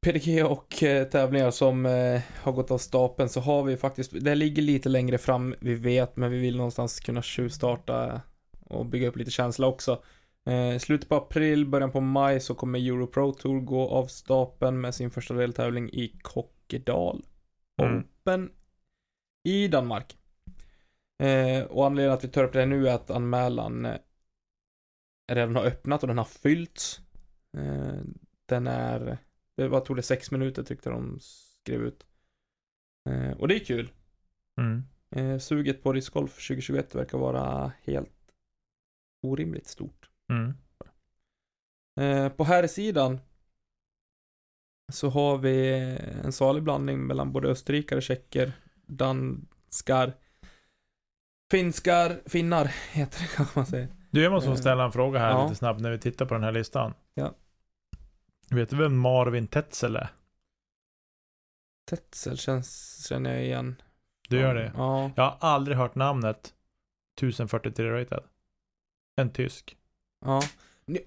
PDG och eh, tävlingar som eh, har gått av stapeln så har vi faktiskt, det ligger lite längre fram, vi vet, men vi vill någonstans kunna tjuvstarta och bygga upp lite känsla också. Eh, slutet på april, början på maj så kommer Euro Pro Tour gå av stapeln med sin första deltävling i Kokkedal Mm. Open i Danmark. Eh, och anledningen att vi tar upp det nu är att anmälan eh, redan har öppnat och den har fyllts. Eh, den är, det var, tog det sex minuter tyckte de skrev ut. Eh, och det är kul. Mm. Eh, suget på discgolf 2021 verkar vara helt orimligt stort. Mm. Eh, på här sidan så har vi en salig blandning mellan både österrikare, tjecker, danskar, finskar, finnar (laughs) heter det kanske man säger. Du, jag måste få Eh, ställa en fråga här ja. lite snabbt när vi tittar på den här listan. Ja. Vet du vem Marvin Tetzel är? Tetzel känns, känner jag igen. Du gör det? Ja. Jag har aldrig hört namnet 1043 rated. En tysk. Ja. Ni,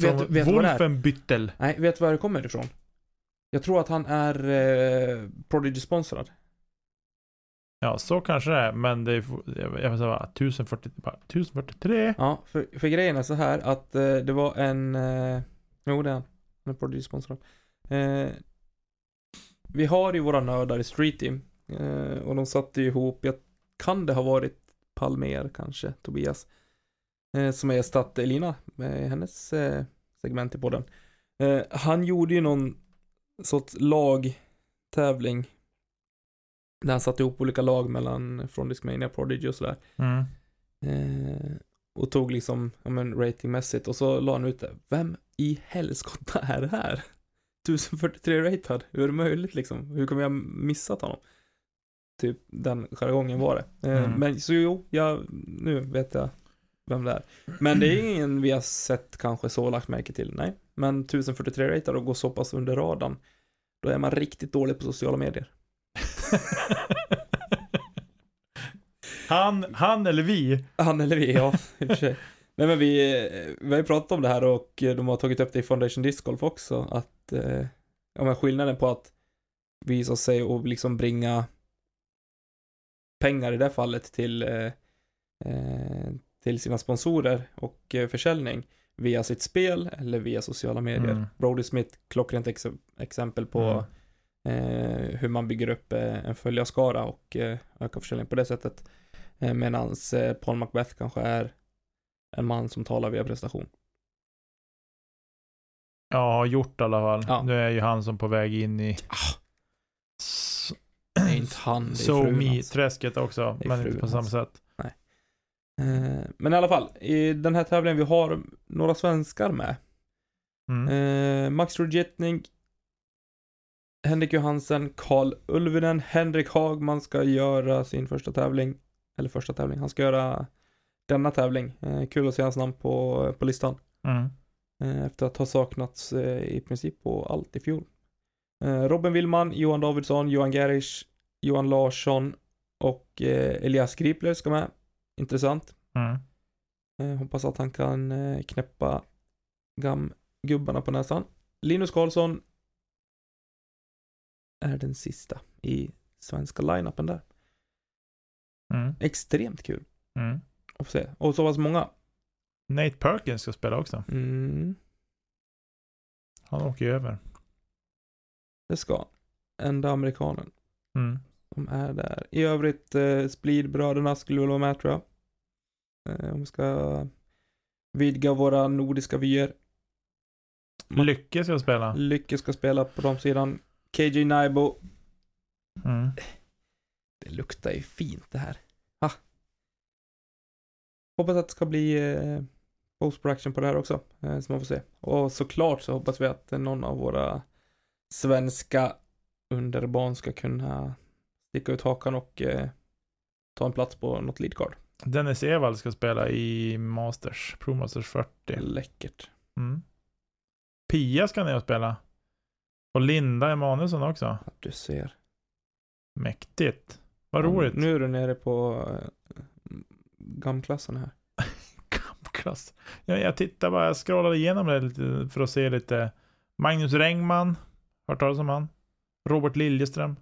Från vet, vet du vad det är? Wolfenbüttel. Nej, vet du var det kommer ifrån? Jag tror att han är eh, Prodigy-sponsrad. Ja, så kanske det är, men det är, jag jag vill säga 1040, bara 1043. Ja, för, för grejen är så här att eh, det var en, eh, jo det är han, han är Prodigy-sponsrad. Eh, vi har ju våra nördar i Street Team eh, och de satte ju ihop, jag, kan det ha varit Palmer kanske, Tobias, som är gästat Elina med hennes eh, segment i podden. Eh, han gjorde ju någon sorts lagtävling där han satte ihop olika lag mellan från Discmania, Prodigy och sådär. Mm. Eh, och tog liksom, ja men ratingmässigt och så la han ut det. Vem i helskotta är det här? 1043 ratad, hur är det möjligt liksom? Hur kommer jag missat honom? Typ den jargongen var det. Eh, Mm. Men så jo, jag, nu vet jag vem det är. Men det är ingen vi har sett kanske så lagt märke till, nej. Men 1043 ratad och går så pass under radarn, då är man riktigt dålig på sociala medier. (laughs) han, han eller vi? Han eller vi, ja, i och för sig. Nej men vi, vi har ju pratat om det här och de har tagit upp det i Foundation Disc Golf också, att, eh, ja men skillnaden på att visa sig och liksom bringa pengar i det här fallet till, eh, eh, till sina sponsorer och eh, försäljning via sitt spel eller via sociala medier. Mm. Brody Smith, klockrent ex exempel på eh, hur man bygger upp eh, en följarskara och eh, ökar försäljning på det sättet. Eh, Medan eh, Paul Macbeth kanske är en man som talar via prestation. Ja, har gjort i alla fall. Ja. Nu är ju han som på väg in i Ah, det är inte han, det är (clears throat) So frun me hans. träsket också, men inte på samma hans. sätt. Eh, Men i alla fall, i den här tävlingen vi har några svenskar med. Mm. Eh, Max Rudjetning, Henrik Johansen, Karl Ulvinen, Henrik Hagman ska göra sin första tävling. Eller första tävling, han ska göra denna tävling. Eh, kul att se hans namn på, på listan. Mm. Efter att ha saknats i princip på allt i fjol. Robin Willman, Johan Davidsson, Johan Gerisch, Johan Larsson och Elias Gripler ska med. Intressant. Mm. Eh, hoppas att han kan eh, knäppa gam-gubbarna på näsan. Linus Karlsson är den sista i svenska line-upen där. Mm. Extremt kul Mm. få se. Och så pass många. Nate Perkins ska spela också. Mm, Han åker ju över. det ska. Enda amerikanen Mm. som är där. I övrigt, eh, Splid-bröderna skulle väl vara med tror jag. Eh, om vi ska vidga våra nordiska vyer. Lycke ska spela. Lycke ska spela på de sidan. KJ Naibo. Mm. Det luktar ju fint det här. Ha. Hoppas att det ska bli eh, post-production på det här också. Eh, så man får se. Och såklart så hoppas vi att någon av våra svenska underbarn ska kunna sticka ut hakan och eh, ta en plats på något leadcard. Dennis Evald ska spela i Masters, Pro Masters 40. Läckert. Mm. Pia ska ner och spela. Och Linda Emanuelsson också. Att du ser. Mäktigt. Vad Ja, roligt. Nu är du nere på eh, gamklassen här. (laughs) Kampklass. Ja, jag tittar bara, jag scrollade igenom det lite för att se lite. Magnus Rengman Hört talas om han? Robert Liljeström.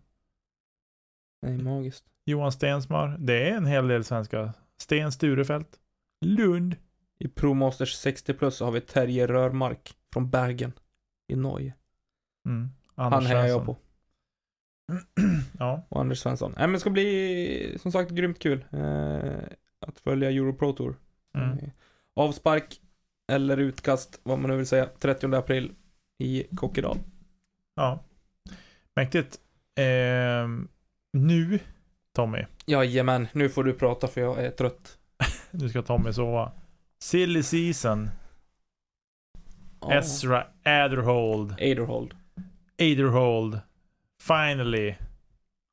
Nej, magiskt. Johan Stensmar. Det är en hel del svenska. Sten Sturefelt. Lund. I ProMasters 60 plus så har vi Terje Rörmark från Bergen i Norge. Mm. Han hejar jag på. (clears throat) ja. Och Anders Svensson. Nej men det ska bli, som sagt, grymt kul. Eh, att följa Euro Pro Tour. Mm. Eh, avspark, eller utkast, vad man nu vill säga, 30 april i Kokkedal. Ja. Mäktigt. Ehm, nu, Tommy. Jajamän, nu får du prata för jag är trött. (laughs) Nu ska Tommy sova. Silly season. Ja. Ezra Aderhold. Aderhold. Aderhold. Finally.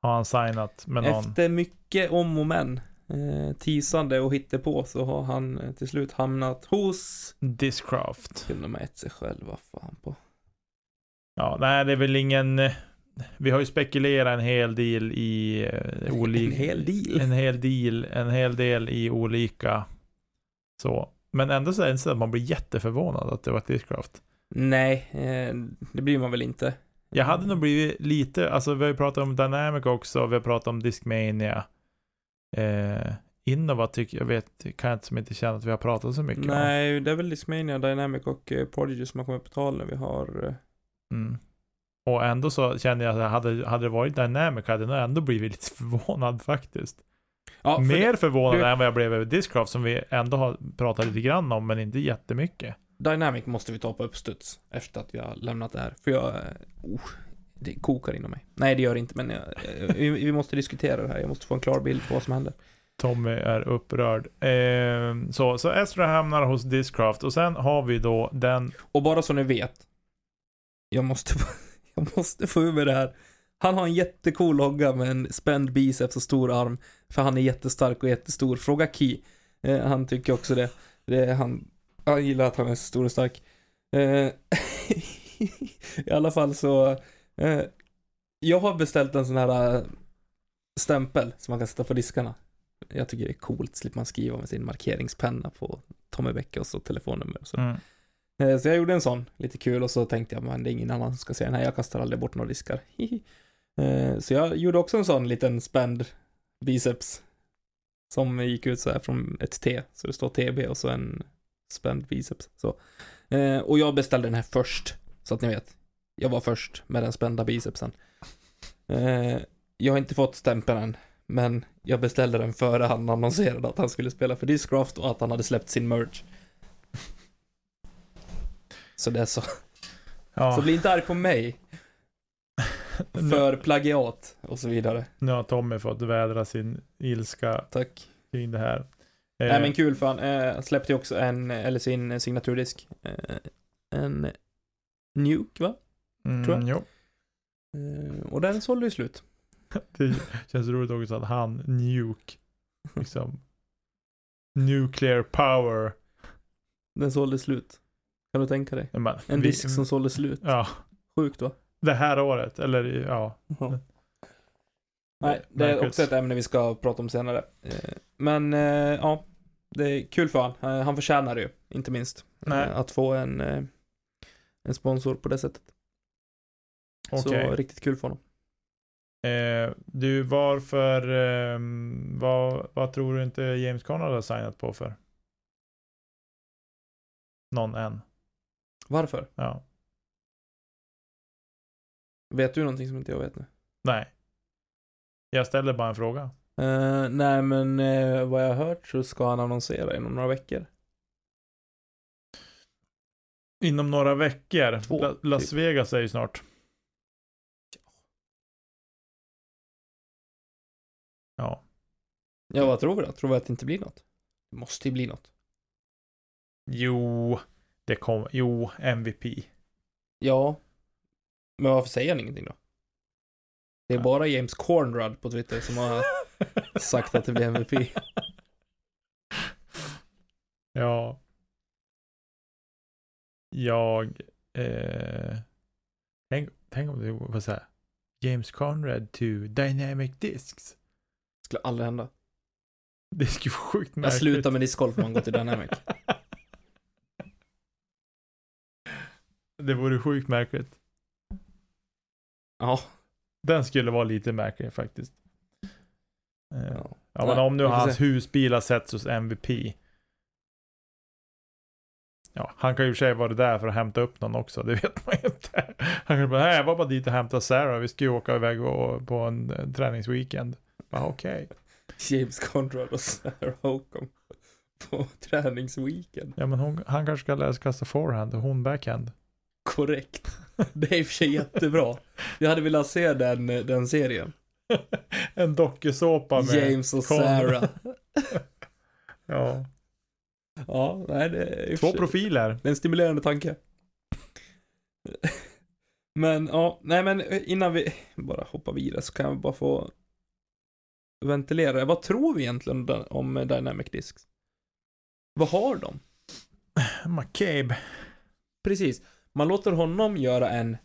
Har han signat med någon. Efter mycket om och men, eh, tisande och hittepå så har han eh, till slut hamnat hos Discraft. kunde man ett sig själv, vad fan på. Ja, nej det är väl ingen... Vi har ju spekulerat en hel del i eh, olika... En hel deal. En hel del, en hel del i olika... Så. Men ändå så är det inte så att man blir jätteförvånad att det var Discraft. Nej, eh, det blir man väl inte. Jag hade nog blivit lite, alltså vi har ju pratat om Dynamic också, vi har pratat om Discmania. Eh, Innova tycker jag vet, kan jag inte som inte känna att vi har pratat så mycket om. Nej, det är väl Discmania, Dynamic och eh, Prodigy som har kommit på tal när vi har... Eh, Mm. Och ändå så kände jag att hade, hade det varit Dynamic hade jag ändå blivit (laughs) lite förvånad faktiskt. ja, för Mer förvånad du- än vad jag blev över Discraft som vi ändå har pratat lite grann om, men inte jättemycket. Dynamic måste vi ta på uppstuds efter att vi har lämnat det här. För jag... eh, Oh, det kokar inom mig. Nej, det gör det inte, men jag, eh, vi, vi måste diskutera det här. Jag måste få en klar bild på vad som händer. Tommy är upprörd. Eh, så, så Ezra hamnar hos Discraft och sen har vi då den Och bara så ni vet. Jag måste, (laughs) jag måste få ur mig det här. Han har en jättecool logga med en spänd biceps och stor arm. För han är jättestark och jättestor. Fråga Key. Eh, han tycker också det. det är han, han gillar att han är så stor och stark. Eh, (laughs) I alla fall så. Eh, jag har beställt en sån här eh, stämpel som man kan sätta på diskarna. Jag tycker det är coolt. Slipper man skriva med sin markeringspenna på Tommy Bäcke och så telefonnummer och så. mm, Eh, Eh, så jag gjorde en sån, lite kul och så tänkte jag, men det är ingen annan som ska se den här, jag kastar aldrig bort några diskar. (laughs) Eh, så jag gjorde också en sån liten spänd biceps. Som gick ut så här från ett T, så det står TB och så en spänd biceps. Så. Eh, och jag beställde den här först, så att ni vet. Jag var först med den spända bicepsen. Jag har inte fått stämpeln än, men jag beställde den före han annonserade att han skulle spela för Discraft och att han hade släppt sin merch. Så det är så. ja, Så bli inte arg på mig (laughs) för plagiat och så vidare. nu har Tommy fått vädra sin ilska Tack. kring det här. Eh, Nej men kul för han eh, släppte ju också en, eller sin signaturdisk. Eh, en Nuke va? mm, tror jag. Jo. Eh, och den sålde ju slut. (laughs) Det känns roligt också att han, Nuke, liksom (laughs) Nuclear power. Den sålde slut. Kan du tänka dig? Ja, men, En vi- disk som sålde slut. Ja, Sjukt va? det här året, eller ja. Nej, det är också ett ämne vi ska prata om senare. Eh, Men eh, ja, det är kul för han. Eh, Han förtjänar det ju, inte minst. Nej. Eh, Att få en, eh, en sponsor på det sättet. Okej. Så riktigt kul för honom. Eh, du, varför, ehm, vad, vad tror du inte James Conrad har signat på för? Någon än. Varför? Ja. Vet du någonting som inte jag vet nu? Nej. Jag ställer bara en fråga. Eh, nej, men eh, vad jag har hört så ska han annonsera inom några veckor. Inom några veckor. Två, La, Las typ. Vegas är ju snart. Ja. Ja, vad tror vi då? Tror vi att det inte blir något? Det måste ju bli något. Jo, det kommer. Jo, MVP. Ja. Men varför säger han ingenting då? Det är Ja. bara James Cornrad på Twitter som har (laughs) sagt att det blir MVP. Ja. Jag... Eh, tänk, tänk om det var så här. James Conrad to Dynamic Discs. Skulle aldrig hända. Det skulle vara sjukt Jag märkligt. slutar med discgolf om man går till Dynamic. (laughs) det vore sjukt märkligt. Ja. Den skulle vara lite märklig faktiskt. Eh, Ja. Ja, men om nu hans se. husbil har setts hos MVP. Ja, han kan ju i och för sig vara där för att hämta upp någon också, det (laughs) vet man ju inte. Han kan bara, nej jag var bara dit och hämta Sarah, vi ska ju åka iväg och, på en, en träningsweekend. Ja, okej. James Conrad och Sarah Hocum på träningsweekend. Ja, men hon, han kanske ska lära sig kasta forehand och hon backhand. Korrekt. (laughs) Det är i och för sig jättebra. Jag hade velat se den, den serien. (laughs) en dokusåpa med... James och Con- Sarah. (laughs) Ja. Ja, nej det är Två profiler. Det är en stimulerande tanke. Men ja, nej men innan vi bara hoppar vidare så kan jag bara få ventilera. Vad tror vi egentligen om Dynamic Discs? Vad har de? McCabe. Precis. Man låter honom göra en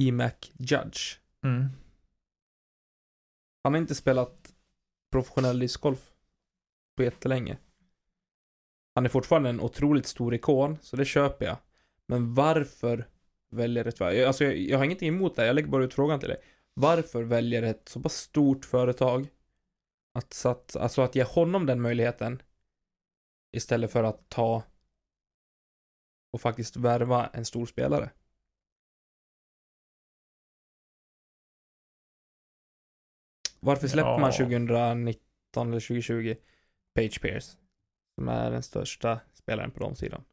EMAC Judge. Mm. Han har inte spelat professionell discgolf på jättelänge. Han är fortfarande en otroligt stor ikon, så det köper jag. Men varför väljer ett... Alltså jag, jag har ingenting emot det, jag lägger bara ut frågan till dig. Varför väljer ett så pass stort företag att, satt, alltså att ge honom den möjligheten istället för att ta och faktiskt värva en stor spelare? Varför släpper man Ja. 2019 eller 2020 Page Pierce? Som är den största spelaren på de sidan.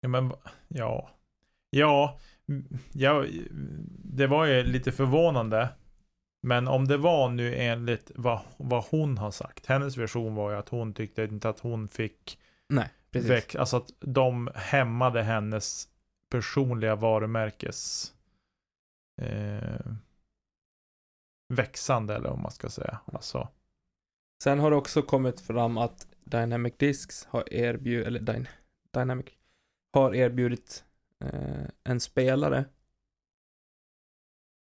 Ja, men ja. Ja, ja, det var ju lite förvånande. Men om det var nu enligt vad, vad hon har sagt. Hennes version var ju att hon tyckte inte att hon fick Nej, precis. väx, alltså att de hämmade hennes personliga varumärkes eh, växande eller vad man ska säga. Alltså, Sen har det också kommit fram att Dynamic Discs har erbjudit, eller Dyn, Dynamic, har erbjudit eh, en spelare.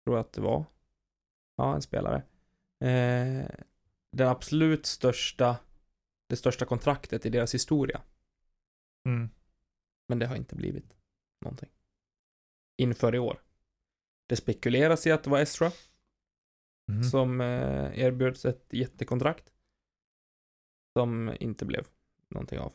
Tror jag att det var. Ja, en spelare. Eh, den absolut största, det största kontraktet i deras historia. Mm, Men det har inte blivit någonting. Inför i år. Det spekuleras i att det var Estra mhm. som eh, erbjöds ett jättekontrakt. Som inte blev någonting av.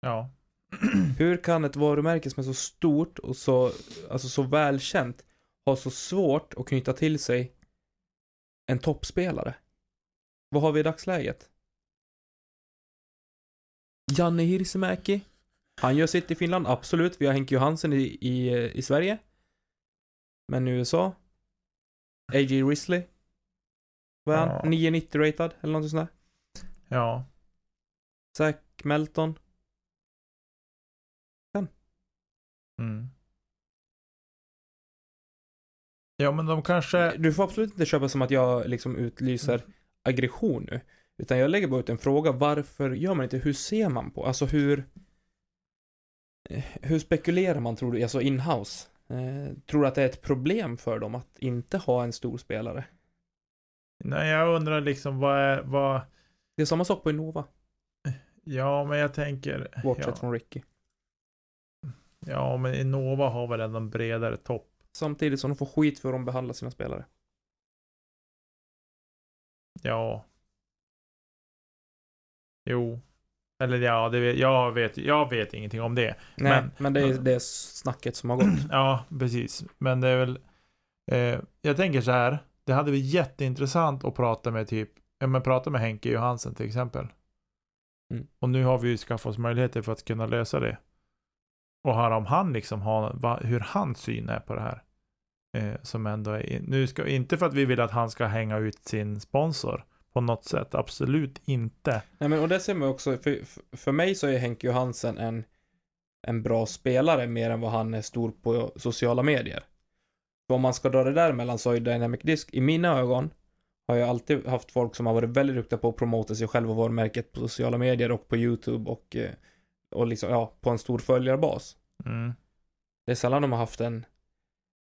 ja. (clears throat) Hur kan ett varumärke som är så stort och så, alltså så välkänt ha så svårt att knyta till sig en toppspelare? Vad har vi i dagsläget? Janne Hirsimäki. Han gör sitt i Finland, absolut. Vi har Henke Johansen i, i, i Sverige. Men i USA? A.J. Risley? Vad är han? Ja. 990 ratad eller något sånt där? ja. Zach Melton? Mm. Ja, men de kanske... Du får absolut inte köpa som att jag liksom utlyser aggression nu. Utan jag lägger bara ut en fråga. Varför gör man inte? Hur ser man på? Alltså hur... eh, Hur spekulerar man tror du? Alltså inhouse. Eh, tror du att det är ett problem för dem att inte ha en stor spelare? Nej, jag undrar liksom vad är... Vad... Det är samma sak på Innova. Ja, men jag tänker... Bortsett Ja, från Ricky. ja, men Innova har väl ändå en bredare topp. Samtidigt som de får skit för hur de behandlar sina spelare. Ja. Jo. Eller ja, det vet, jag, vet, jag vet ingenting om det. Nej, Men- men, det är det snacket som har gått. (clears throat) Ja, precis. Men det är väl... Eh, jag tänker så här. Det hade varit jätteintressant att prata med typ... Ja, men prata med Henke Johansen till exempel. Mm. Och nu har vi ju skaffat oss möjligheter för att kunna lösa det. Och höra om han liksom har... Va, hur hans syn är på det här. Eh, som ändå är... Nu ska... Inte för att vi vill att han ska hänga ut sin sponsor. På något sätt. Absolut inte. Nej men och det ser man också, för, för- mig så är Henke Johansen en, en bra spelare mer än vad han är stor på sociala medier. För om man ska dra det där mellan så är Dynamic Disc, i mina ögon, har jag alltid haft folk som har varit väldigt duktiga på att promota sig själva och varumärket på sociala medier och på YouTube och, eh, och liksom, ja, på en stor följarbas. Mm. Det är sällan de har haft en,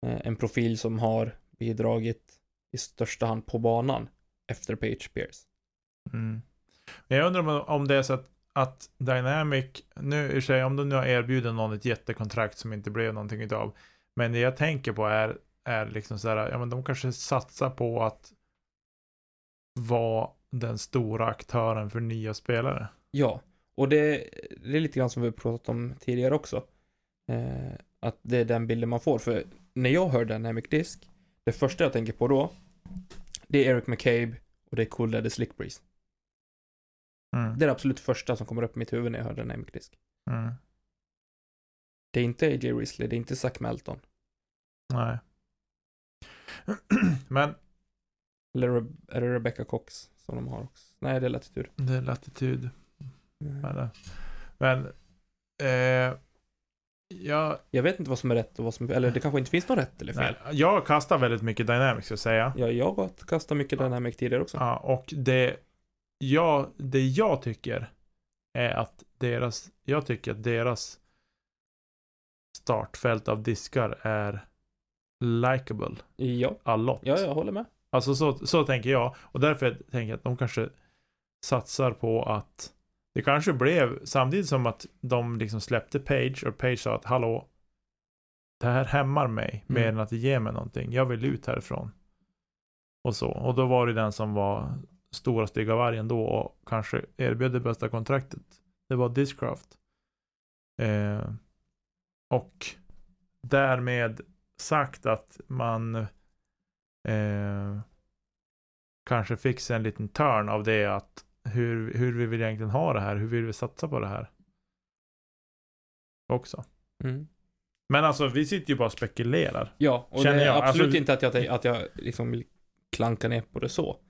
eh, en profil som har bidragit i största hand på banan efter Page Pierce. Mm. Jag undrar om, om det är så att att Dynamic, nu i och sig om de nu har erbjudit någon ett jättekontrakt som inte blev någonting utav. Men det jag tänker på är, är liksom så här, ja men de kanske satsar på att vara den stora aktören för nya spelare. Ja, och det, det är lite grann som vi pratat om tidigare också. Eh, att det är den bilden man får. För när jag hör Dynamic Disk, det första jag tänker på då, det är Eric McCabe och det är Cool Daddy Slick Breeze. Mm. Det är det absolut första som kommer upp i mitt huvud när jag hör Dynamic Disk. Mm. Det är inte AJ Risley, det är inte Zach Melton. Nej. (clears throat) Men Eller är det Rebecca Cox som de har också? Nej, det är Latitud. det är latitud. Mm. Men, men eh, jag, Jag vet inte vad som är rätt och vad som eller det kanske inte finns något rätt eller fel. nej, jag kastar väldigt mycket Dynamics ska jag säga. Ja, jag har kastat mycket Dynamic tidigare också. Ja, och det jag, det jag tycker är att deras, jag tycker att deras startfält av diskar är likable Ja, a lot. ja jag håller med. Alltså så, så tänker jag. Och därför tänker jag att de kanske satsar på att det kanske blev samtidigt som att de liksom släppte Page och Page sa att hallå det här hämmar mig mer Mm. än att det ger mig någonting. Jag vill ut härifrån. Och så. Och då var det den som var stora stygga vargen då och kanske erbjöd det bästa kontraktet. Det var Discraft. Eh, och därmed sagt att man eh, kanske fick sig en liten törn av det att hur, hur vi vill egentligen ha det här, hur vill vi satsa på det här? Också. Mm. Men alltså vi sitter ju bara och spekulerar. Ja, och Känner det är jag, absolut alltså- inte att jag, att jag liksom vill klanka ner på det så.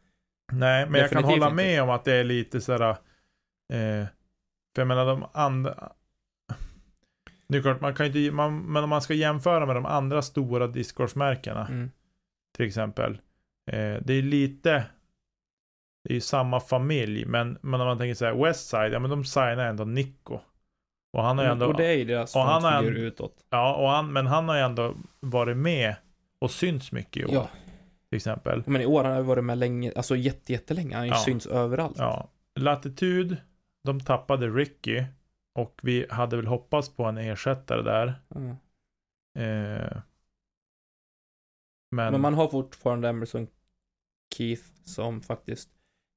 Nej, men jag kan Definitivt hålla inte. med om att det är lite sådär, eh, för jag menar de andra, det är klart man kan inte, man, men om man ska jämföra med de andra stora discgolfmärkena Mm. till exempel, eh, det är lite, det är ju samma familj, men, men om man tänker så här, Westside, ja men de signar ändå Nico. Och han har ju ändå, och det är ju deras och han har utåt. ja, och han, men han har ju ändå varit med och synts mycket i år, Ja, till exempel. men i år har han varit med länge, alltså jätte, jättelänge. Han Ja. syns överallt. Ja, Latitud, de tappade Ricky och vi hade väl hoppats på en ersättare där. Mm. Eh, men, Men man har fortfarande Emerson Keith som faktiskt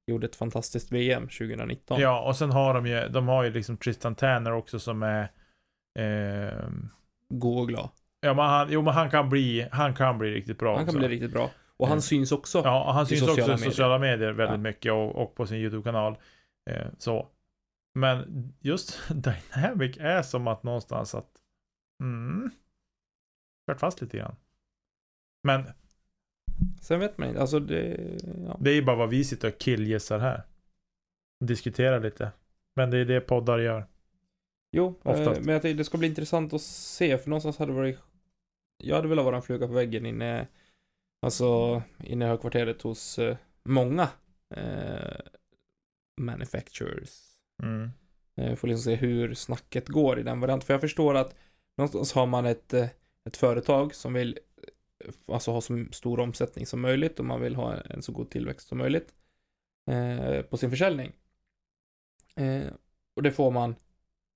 gjorde ett fantastiskt VM 2019. ja, och sen har de ju, de har ju liksom Tristan Tanner också som är eh, God och glad. Ja, men han, jo, men han kan bli, han kan bli riktigt bra Han kan också. bli riktigt bra. Och han Mm. syns också. Ja, han syns också i medier. sociala medier väldigt Ja. mycket och, och på sin YouTube-kanal. Eh, så. Men just (laughs) Dynamic är som att någonstans att mm, kört fast lite grann. Men Sen vet man inte, alltså det, ja. det är ju bara vad vi sitter och killgissar här. Diskuterar lite. Men det är det poddar gör. Jo, eh, Oftast. men jag tänkte det ska bli intressant att se, för någonstans hade det varit Jag hade velat vara en fluga på väggen inne Alltså inne i högkvarteret hos eh, många eh, Manufacturers Mm. eh, Får liksom se hur snacket går i den varianten, för jag förstår att Någonstans har man ett, ett företag som vill Alltså ha så stor omsättning som möjligt och man vill ha en så god tillväxt som möjligt eh, På sin försäljning eh, Och det får man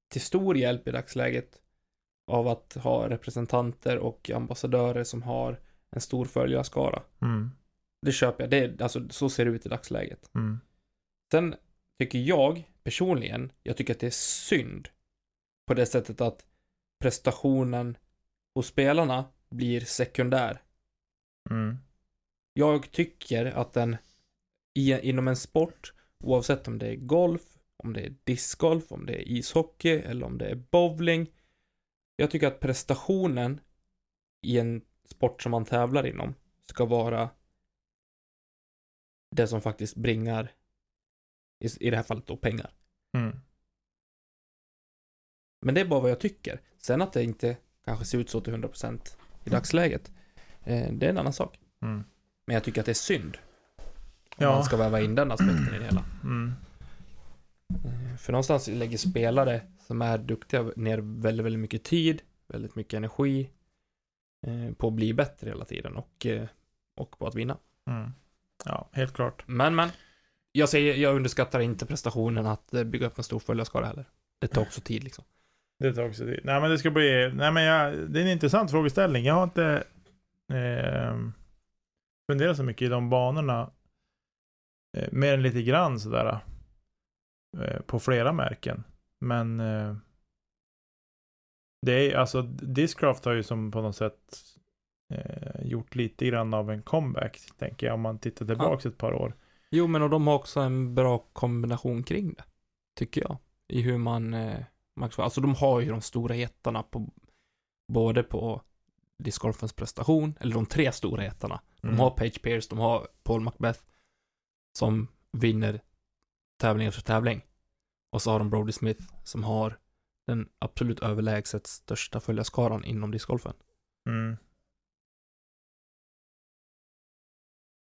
till stor hjälp i dagsläget av att ha representanter och ambassadörer som har en stor följarskara. Mm. Det köper jag. Det är, alltså, så ser det ut i dagsläget. Mm. Sen tycker jag personligen, jag tycker att det är synd på det sättet att prestationen hos spelarna blir sekundär. Mm. Jag tycker att den i, inom en sport, oavsett om det är golf, om det är discgolf, om det är ishockey eller om det är bowling. Jag tycker att prestationen i en sport som man tävlar inom ska vara det som faktiskt bringar, i, i det här fallet då, pengar. Mm. Men det är bara vad jag tycker. Sen att det inte kanske ser ut så till 100% i dagsläget, eh, det är en annan sak. Mm. Men jag tycker att det är synd. Om Ja. man ska väva in den aspekten i det hela. Mm. Eh, För någonstans lägger spelare som är duktiga ner väldigt, väldigt mycket tid, väldigt mycket energi eh, på att bli bättre hela tiden och, och på att vinna. Mm. Ja, helt klart. Men, men. jag säger, jag underskattar inte prestationen att bygga upp en stor följarskara heller. Det tar också tid liksom. Det tar också tid. Nej men det ska bli, nej men jag, det är en intressant frågeställning. Jag har inte eh, funderat så mycket i de banorna. Eh, mer än lite grann sådär. Eh, på flera märken. Men eh, det är alltså, Discraft har ju som på något sätt eh, gjort lite grann av en comeback, tänker jag, om man tittar tillbaks ett par år. Jo, men och de har också en bra kombination kring det. Tycker jag. I hur man, man alltså de har ju de stora jättarna på, både på discgolfens prestation, eller de tre stora jättarna. De Mm. har Page Pierce, de har Paul Macbeth, som vinner tävling efter tävling. Och så har de Brody Smith, som har den absolut överlägset största följarskaran inom discgolfen. Mm.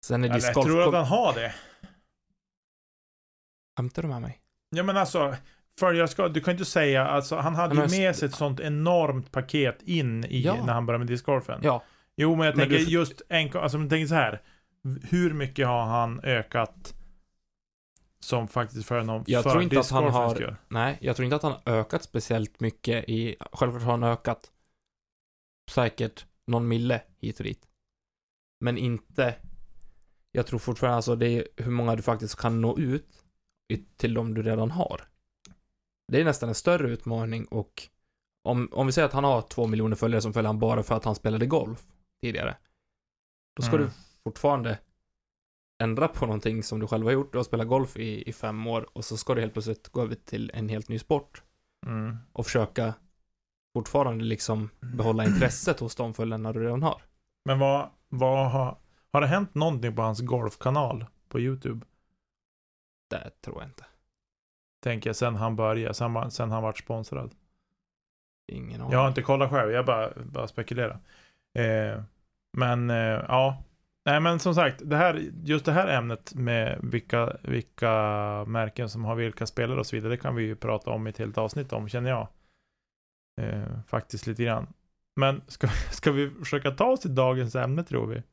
Sen är Eller, jag discgolf... tror att han har det. Skämtar du med mig? Ja men alltså, följarskap, du kan ju inte säga, alltså han hade men- ju med sig ett sånt enormt paket in i, Ja. när han började med discgolfen. Ja, Jo men jag Men tänker du- just, en, alltså men tänk så här. Hur mycket har han ökat som faktiskt för någon Jag för tror inte att han har- nej, jag tror inte att han har ökat speciellt mycket i... Självklart har han ökat säkert någon mille hit och dit. Men inte... Jag tror fortfarande alltså det är hur många du faktiskt kan nå ut till de du redan har. Det är nästan en större utmaning och om, om vi säger att han har två miljoner följare som följer han bara för att han spelade golf tidigare. Då ska Mm. du fortfarande ändra på någonting som du själv har gjort. Du har spelat golf i, i fem år och så ska du helt plötsligt gå över till en helt ny sport Mm. och försöka fortfarande liksom behålla intresset hos de följarna du redan har. Men vad, vad har, har det hänt någonting på hans golfkanal på YouTube? Det tror jag inte. Tänker jag sen han började, sen, sen han vart sponsrad. Ingen aning. Jag har inte kollat själv, jag bara, bara spekulerar. Eh, men eh, ja. Nej men som sagt, det här, just det här ämnet med vilka, vilka märken som har vilka spelare och så vidare, det kan vi ju prata om i ett helt avsnitt om, känner jag. Eh, faktiskt lite grann. Men ska, ska vi försöka ta oss till dagens ämne tror vi?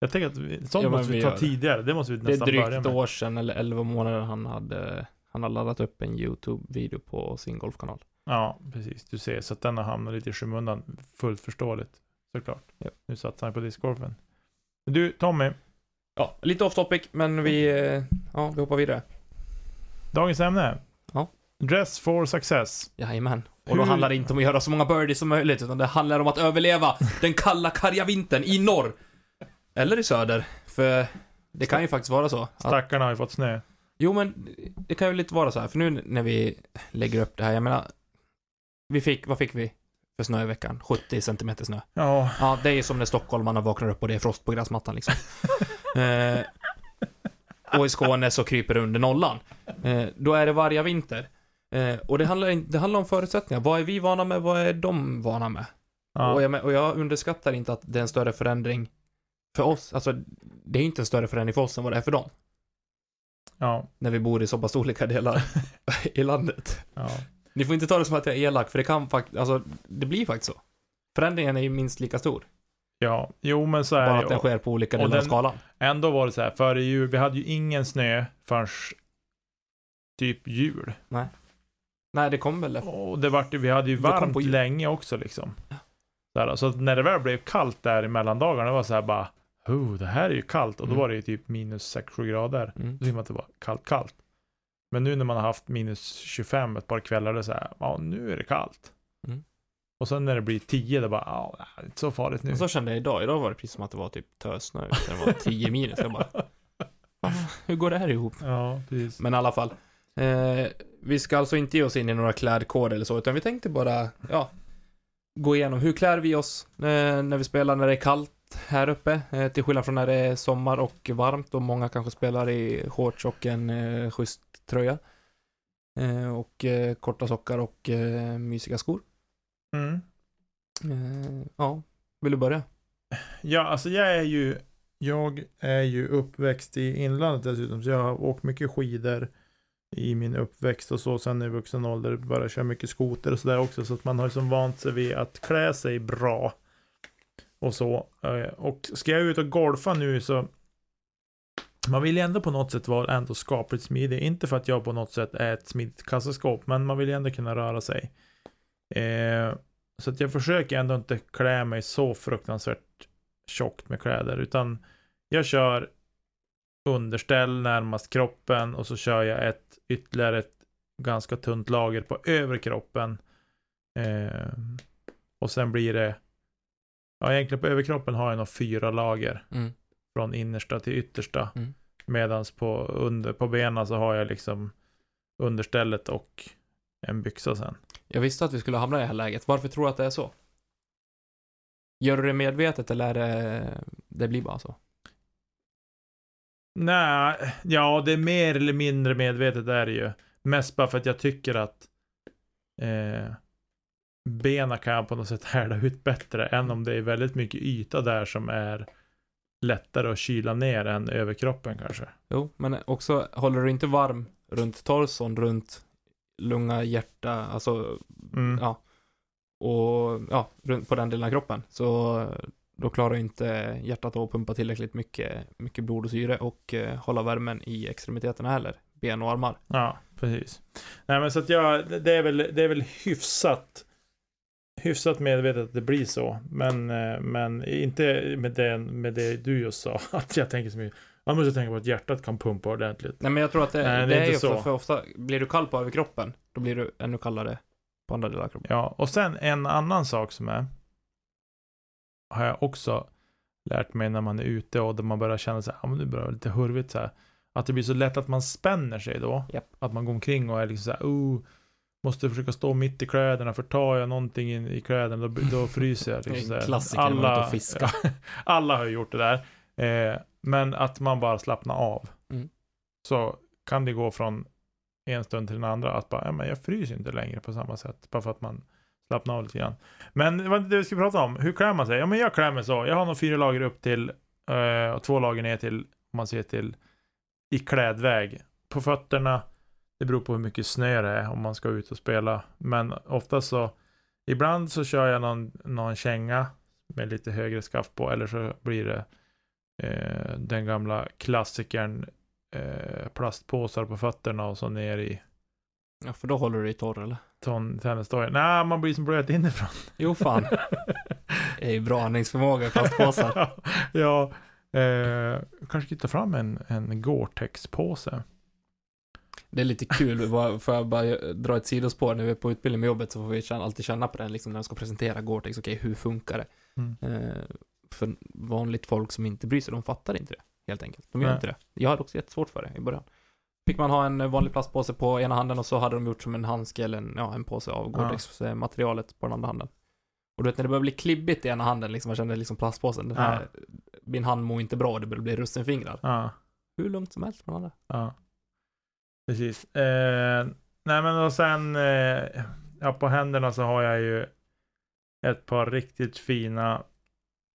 Jag tänker att vi, sånt Ja, måste vi vi ta det. tidigare, det måste vi det är nästan börja drygt med. ett år sedan eller 11 månader han hade han har laddat upp en YouTube-video på sin golfkanal. Ja, precis. Du ser, så att den har hamnat lite i skymundan. Fullt förståeligt, såklart. Ja. Nu satsar han på discgolfen. Du, Tommy. Ja, lite off topic, men vi, eh, ja, vi hoppar vidare. Dagens ämne. Ja. Dress for success. Jajamän. Och då Hur- handlar det inte om att göra så många birdies som möjligt, utan det handlar om att överleva den kalla, karga vintern i norr. Eller i söder. För det kan ju faktiskt vara så. Att, Stackarna har ju fått snö. Jo, men det kan ju lite vara så här, för nu när vi lägger upp det här, jag menar, vi fick, vad fick vi för snö i veckan? 70 centimeter snö. Ja, Ja, det är ju som när stockholmarna vaknar upp och det är frost på gräsmattan liksom. (laughs) eh, och i Skåne så kryper det under nollan. Eh, då är det varje vinter. Eh, och det handlar, det handlar om förutsättningar. Vad är vi vana med? Vad är de vana med? ja. Och, jag, och jag underskattar inte att det är en större förändring för oss. Alltså, det är inte en större förändring för oss än vad det är för dem. Ja, När vi bor i så pass olika delar (laughs) i landet. ja. Ni får inte ta det som att jag är elak, för det kan faktiskt, alltså, det blir faktiskt så. Förändringen är ju minst lika stor. Ja, jo men så är Bara det att den sker på olika delar av skalan. Ändå var det så här, före jul, vi hade ju ingen snö förrän typ jul. Nej, det kom väl efter. Och det vart, vi hade ju varmt länge också liksom. Där, så att när det väl blev kallt där i mellandagarna, det var så här bara, oh, det här är ju kallt. Och då Mm. var det ju typ minus 6-7 grader. Mm. Då tyckte man att det var kallt, kallt. Men nu när man har haft minus 25 ett par kvällar, det är så här, ja nu är det kallt. Mm. Och sen när det blir 10, det bara, ja, det är inte så farligt nu. Och så kände jag idag. Idag var det precis som att det var typ tösnö. Det var 10 minus. Jag bara, (laughs) "Ah, hur går det här ihop? Ja, precis. Men i alla fall. Eh, vi ska alltså inte ge oss in i några klädkoder eller så, utan vi tänkte bara, ja, gå igenom hur klär vi oss eh, när vi spelar när det är kallt här uppe, eh, till skillnad från när det är sommar och varmt och många kanske spelar i shorts och en eh, schysst tröja. Eh, och korta sockar och eh, mysiga skor. Mm. Ja, vill du börja? Ja, alltså jag är ju, jag är ju uppväxt i inlandet dessutom, så jag har åkt mycket skidor i min uppväxt och så. Sen i vuxen ålder bara kör mycket skoter och sådär också. Så att man har liksom vant sig vid att klä sig bra. Och så. Eh, och ska jag ut och golfa nu så man vill ju ändå på något sätt vara ändå skapligt smidig. Inte för att jag på något sätt är ett smidigt kassaskåp, men man vill ju ändå kunna röra sig. Eh, så att jag försöker ändå inte klä mig så fruktansvärt tjockt med kläder, utan jag kör underställ närmast kroppen och så kör jag ett ytterligare ett ganska tunt lager på övre kroppen. Eh, och sen blir det, ja egentligen på överkroppen har jag nog fyra lager Mm. från innersta till yttersta. Mm. Medans på, under, på benen så har jag liksom understället och en byxa sen. Jag visste att vi skulle hamna i det här läget. Varför tror du att det är så? Gör du det medvetet eller är det, det blir bara så? Nej, ja det är mer eller mindre medvetet är det ju. Mest bara för att jag tycker att eh, benen kan jag på något sätt härda ut bättre än om det är väldigt mycket yta där som är lättare att kyla ner än överkroppen kanske. Jo, men också håller du inte varm runt torson, runt lunga, hjärta, alltså Mm. ja. Och ja, runt på den delen av kroppen. Så då klarar inte hjärtat att pumpa tillräckligt mycket, mycket blod och syre och eh, hålla värmen i extremiteterna heller. Ben och armar. Ja, precis. Nej men så att jag, det är väl, det är väl hyfsat hyfsat medvetet att det blir så. Men, eh, men inte med det, med det du just sa. (laughs) Att jag tänker så mycket. Man måste tänka på att hjärtat kan pumpa ordentligt. Nej men jag tror att det, Nej, det, det är är ju så. ofta, för ofta, blir du kall på överkroppen, då blir du ännu kallare på andra delar av kroppen. Ja, och sen en annan sak som är. Har jag också lärt mig när man är ute och där man börjar känna sig, ja men det börjar vara lite hurvigt så här. Att det blir så lätt att man spänner sig då. Japp. Att man går omkring och är liksom så här, oh, måste försöka stå mitt i kläderna, för tar jag någonting in i kläderna då, då fryser jag. Liksom (laughs) en klassiker ute och fiskar. (laughs) alla har ju gjort det där. Eh, men att man bara slappnar av. Mm. Så kan det gå från en stund till den andra att bara, ja, men jag fryser inte längre på samma sätt. Bara för att man slappnar av lite grann. Men det var det vi ska prata om. Hur klär man sig? Ja, men jag klär mig så. Jag har nog fyra lager upp till eh, och två lager ner till, om man ser till, i klädväg. På fötterna, det beror på hur mycket snö det är om man ska ut och spela. Men ofta så, ibland så kör jag någon, någon känga med lite högre skaft på, eller så blir det eh, den gamla klassikern eh, plastpåsar på fötterna och så ner i Ja, för då håller du dig torr eller? ton tennisdojan. Nej, man blir som blöt inifrån. Jo fan. (laughs) Det är ju bra andningsförmåga, plastpåsar. (laughs) ja, eh, kanske ta fram en, en Gore-Tex-påse. Det är lite kul, får jag bara dra ett sidospår, när vi är på utbildning med jobbet så får vi alltid känna på den liksom när de ska presentera Gore-Tex, okej hur funkar det? Mm. Eh, för vanligt folk som inte bryr sig, de fattar inte det, helt enkelt. De gör Nej. inte det. Jag hade också jättesvårt för det i början. Fick man ha en vanlig plastpåse på ena handen och så hade de gjort som en handske eller en, ja, en påse av Gore-Tex-materialet på den andra handen. Och du vet när det börjar bli klibbigt i ena handen, liksom, man känner liksom plastpåsen, den här, min hand mår inte bra, det börjar bli russinfingrar. Ja, Hur lugnt som helst med andra. ja. Precis. Eh, nej, men och sen eh, ja, på händerna så har jag ju ett par riktigt fina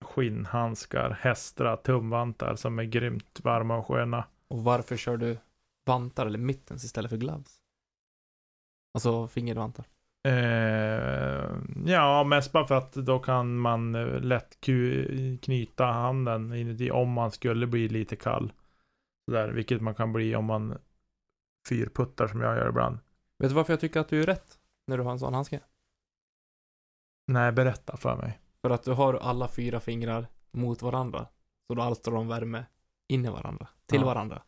skinnhandskar, hästra, tumvantar som är grymt varma och sköna. Och varför kör du vantar eller mittens istället för gloves? Alltså fingervantar. Eh, ja, mest bara för att då kan man eh, lätt knyta handen inuti om man skulle bli lite kall. Sådär, vilket man kan bli om man fyrputtar som jag gör ibland. Vet du varför jag tycker att du är rätt när du har en sån handske? Nej, berätta för mig. För att du har alla fyra fingrar mot varandra. Så då alstrar de värme in i varandra, till Ja. varandra.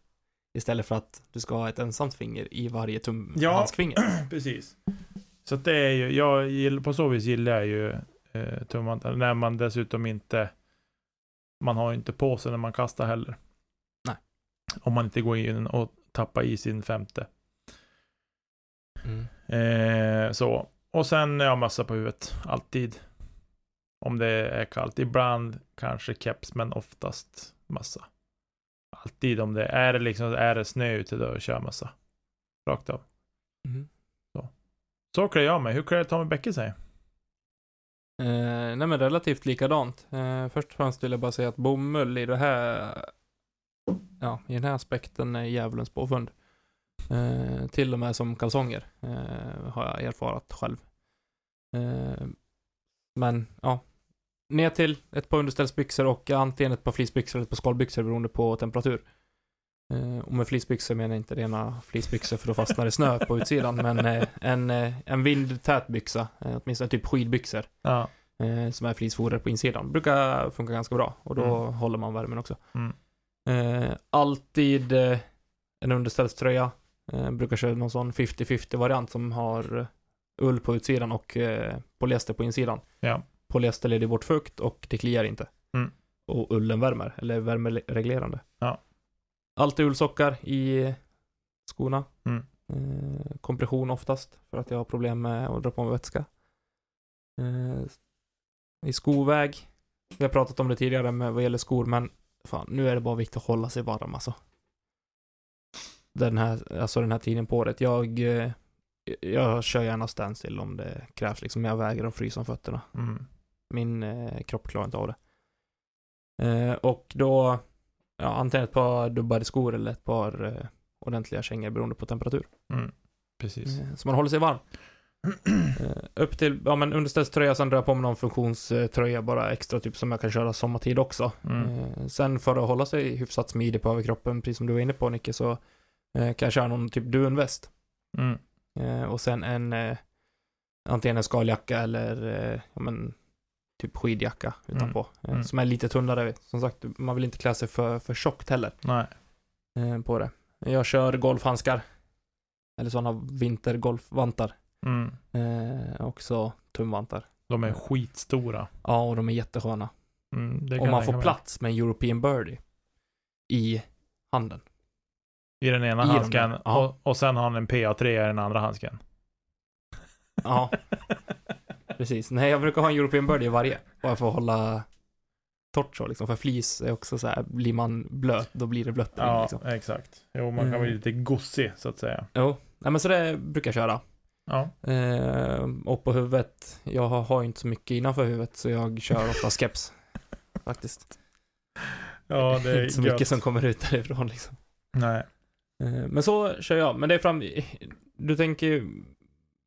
Istället för att du ska ha ett ensamt finger i varje tum Ja. handskfinger. (clears throat) Precis. Så att det är ju, jag gillar, på så vis gillar jag ju eh, tumvantar. När man dessutom inte, man har ju inte på sig när man kastar heller. Nej. Om man inte går in och tappar i sin femte. Mm. Eh, så. Och sen ja, massa på huvudet. Alltid. Om det är kallt. Ibland kanske keps, men oftast massa. Alltid om det är det liksom, är det snö ute då kör massa. Rakt av. Mm. Så klär jag mig. Hur klär Tommy Bäcke sig? Eh, nej men relativt likadant. Eh, först och främst vill jag bara säga att bomull i det här, ja, i den här aspekten är djävulens påfund. Eh, till och med som kalsonger eh, har jag erfarat själv. Eh, men ja, ner till ett par underställsbyxor och antingen ett par fleecebyxor eller ett par skalbyxor beroende på temperatur. Eh, och med fleecebyxor menar jag inte rena fleecebyxor för att fastna i snö på utsidan, men eh, en, eh, en vindtät byxa, åtminstone typ skidbyxor, Ja. som är fleecefoder på insidan. Brukar funka ganska bra och då Mm. håller man värmen också. Mm. Eh, alltid eh, en underställströja. Eh, brukar köra någon sån 50-50 variant som har ull på utsidan och eh, polyester på insidan. Ja. Polyester leder bort fukt och det kliar inte. Mm. Och ullen värmer, eller värmereglerande. Ja. Alltid ullsockar i skorna. Mm. Eh, kompression oftast, för att jag har problem med att dra på mig vätska. Eh, I skoväg, vi har pratat om det tidigare med vad gäller skor, men fan, nu är det bara viktigt att hålla sig varm alltså. Den här, alltså den här tiden på året. Jag, eh, jag kör gärna standstill om det krävs liksom. Jag vägrar att frysa om fötterna. Mm. Min eh, kropp klarar inte av det. Eh, och då, ja, antingen ett par dubbade skor eller ett par eh, ordentliga kängor beroende på temperatur. Mm. Precis. Eh, så man håller sig varm. Eh, upp till, ja men underställströja, sen drar jag på mig någon funktionströja bara extra, typ som jag kan köra sommartid också. Mm. Eh, sen för att hålla sig hyfsat smidig på överkroppen, precis som du var inne på Nicke, så eh, kan jag köra någon typ dunväst. Mm. Och sen en, antingen en skaljacka eller, ja men, typ skidjacka utanpå. Eh, Mm. Som är lite tunnare. Som sagt, man vill inte klä sig för, för tjockt heller Nej. på det. Jag kör golfhandskar. Eller sådana vintergolfvantar. Mm. Eh, också tumvantar. De är skitstora. Ja, och de är jättesköna. Mm. Och man får mig. plats med en European Birdie i handen. I den ena I handsken. Ja. Och, och sen har han en PA3 i den andra handsken. Ja, (laughs) precis. Nej, jag brukar ha en European Birdie i varje. Bara för att hålla torrt så liksom. För flis är också så här, blir man blöt, då blir det blött. Ja, liksom. exakt. Jo, man kan Mm. bli lite gossig så att säga. Jo, nej men så det brukar jag köra. Ja. Eh, och på huvudet, jag har, ju inte så mycket innanför huvudet så jag kör ofta (laughs) keps. Faktiskt. Ja, det är (laughs) inte så gött. mycket som kommer ut därifrån liksom. Nej. Eh, men så kör jag. Men det är fram... Du tänker ju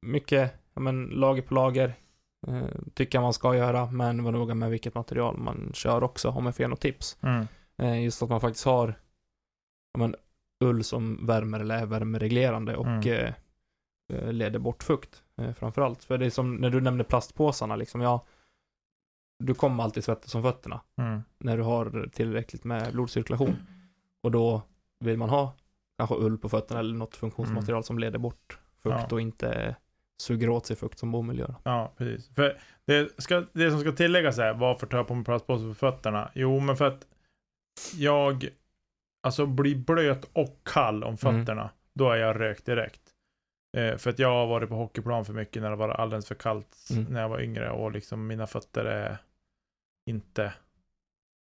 mycket, ja men lager på lager. Eh, tycker jag man ska göra, men var noga med vilket material man kör också, om jag får ge något tips. Mm. Eh, just att man faktiskt har ja, men, ull som värmer eller är värmereglerande och Mm. eh, leder bort fukt eh, framförallt. För det är som när du nämnde plastpåsarna liksom, ja, du kommer alltid svettas om fötterna Mm. när du har tillräckligt med blodcirkulation. Och då vill man ha kanske ull på fötterna eller något funktionsmaterial som leder bort fukt Mm. Ja. och inte suger åt sig fukt som bomull gör. Ja, precis. För det, ska, det som ska tilläggas är, varför tar jag på mig plastpåse på fötterna? Jo, men för att jag alltså blir blöt och kall om fötterna. Då är jag rökt direkt. Eh, för att jag har varit på hockeyplan för mycket när det var alldeles för kallt Mm. när jag var yngre och liksom mina fötter är inte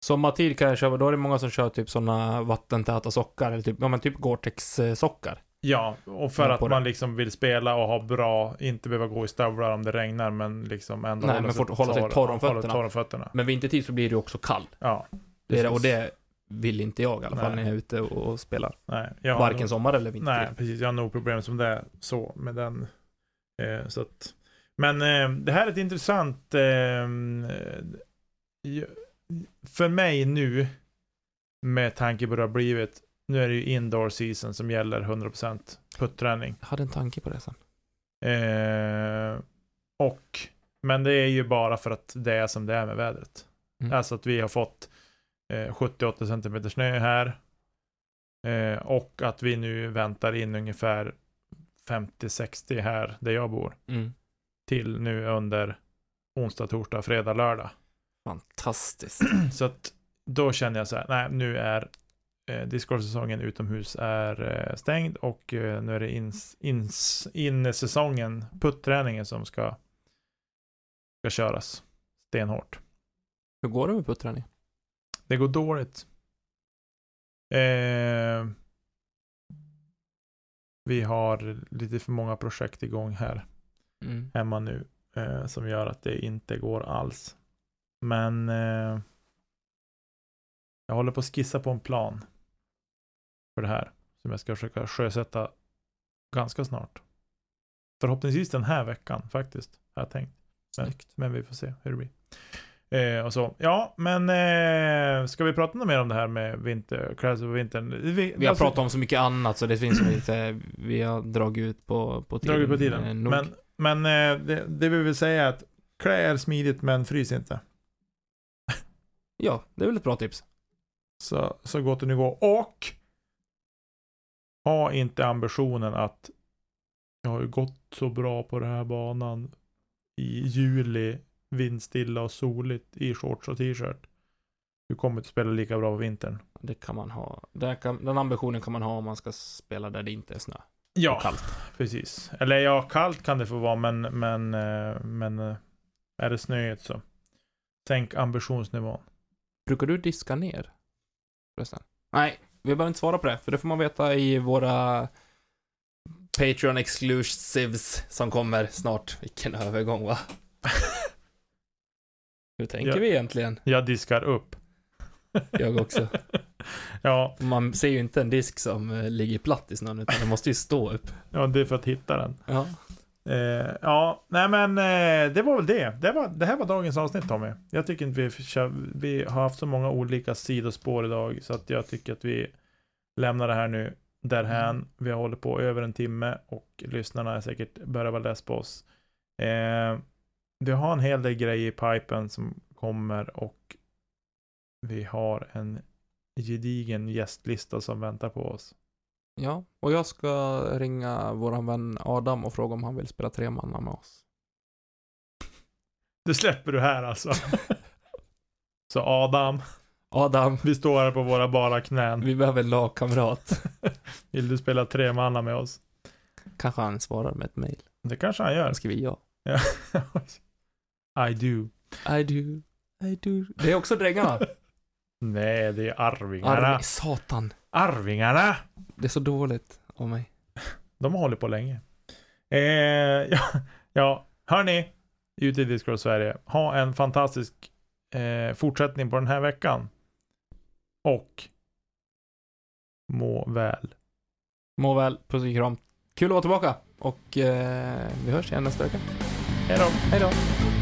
Sommartid kan jag köra, då är det många som kör typ sådana vattentäta sockar, eller typ, ja men typ Gore-Tex-sockar. Ja, och för Ja, att på man det. liksom vill spela och ha bra, inte behöva gå i stövlar om det regnar, men liksom ändå Nej, men fort hålla sig torr om hålla fötterna. Men vintertid så blir det också kall. Ja, Det är, det- och det vill inte jag i alla fall Nej. när jag är ute och, och spelar. Nej, jag Varken nog- sommar eller vintertid. Nej, precis. Jag har nog problem som det är så med den. Eh, så att, men eh, det här är ett intressant... Eh, eh, för mig nu, med tanke på hur det har blivit, nu är det ju indoor season som gäller 100% putträning. Jag hade en tanke på det sen. Eh, och, men det är ju bara för att det är som det är med vädret. Mm. Alltså att vi har fått eh, 70-80 cm snö här. Eh, och att vi nu väntar in ungefär 50-60 här där jag bor. Mm. Till nu under onsdag, torsdag, fredag, lördag. Fantastiskt. (clears throat) Så att då känner jag så här, nej nu är eh, discgolfsäsongen utomhus är eh, stängd och eh, nu är det ins, ins, innesäsongen, putträningen som ska, ska köras stenhårt. Hur går det med putträning? Det går dåligt. Eh, vi har lite för många projekt igång här Mm. hemma nu eh, som gör att det inte går alls. Men eh, jag håller på att skissa på en plan för det här som jag ska försöka sjösätta ganska snart. Förhoppningsvis den här veckan faktiskt, har jag tänkt. Men, Snyggt. men vi får se hur det blir. Eh, och så. Ja, men eh, ska vi prata något mer om det här med vinter, kläder för vintern? Vi, Vi har alltså, pratat om så mycket annat så det finns ju inte, vi har dragit ut på, på tiden. dragit på eh, tiden. nog. Men, men eh, det, det vi vill säga är att klä er smidigt men frys inte. (laughs) Ja, det är väl ett bra tips. Så, så gott det nu går. Och ha inte ambitionen att jag har ju gått så bra på den här banan i juli, vindstilla och soligt i shorts och t-shirt. Du kommer inte spela lika bra på vintern. Det kan man ha. Kan, den ambitionen kan man ha om man ska spela där det inte är snö Ja, kallt. precis. Eller ja, kallt kan det få vara, men, men, eh, men eh, är det snöigt så sänk ambitionsnivån. Brukar du diska ner? Förresten? Nej, vi behöver inte svara på det, för det får man veta i våra Patreon exclusives som kommer snart. Vilken övergång va? (laughs) Hur tänker Ja. vi egentligen? Jag diskar upp. Jag också. (laughs) Ja, Man ser ju inte en disk som eh, ligger platt i snön, utan den måste ju stå upp. ja, det är för att hitta den. Ja. Eh, ja, nej men eh, det var väl det. Det, var, det här var dagens avsnitt Tommy. Jag tycker inte vi, vi har haft så många olika sidospår idag så att jag tycker att vi lämnar det här nu därhän. Vi har hållit på över en timme och lyssnarna är säkert börjar vara less på oss. Eh, vi har en hel del grejer i pipen som kommer och vi har en gedigen gästlista som väntar på oss. Ja, och jag ska ringa våran vän Adam och fråga om han vill spela tre manna med oss. Det släpper du här alltså. (laughs) så Adam, Adam, vi står här på våra bara knän. vi behöver en lagkamrat. (laughs) Vill du spela tre manna med oss? Kanske han svarar med ett mail. Det kanske han gör. Han skriver ja. (laughs) I do. I do, I do. Det är också drängarna. (laughs) Nej, det är Arvingarna. Arving, satan. Arvingarna! Det är så dåligt av mig. (laughs) De har hållit på länge. Eh, (laughs) ja, ja, hörni, ute i Discord Sverige. Ha en fantastisk eh, fortsättning på den här veckan. Och må väl. Må väl, puss och kram. Kul att vara tillbaka. Och eh, vi hörs igen nästa vecka. Hej då. Hej då.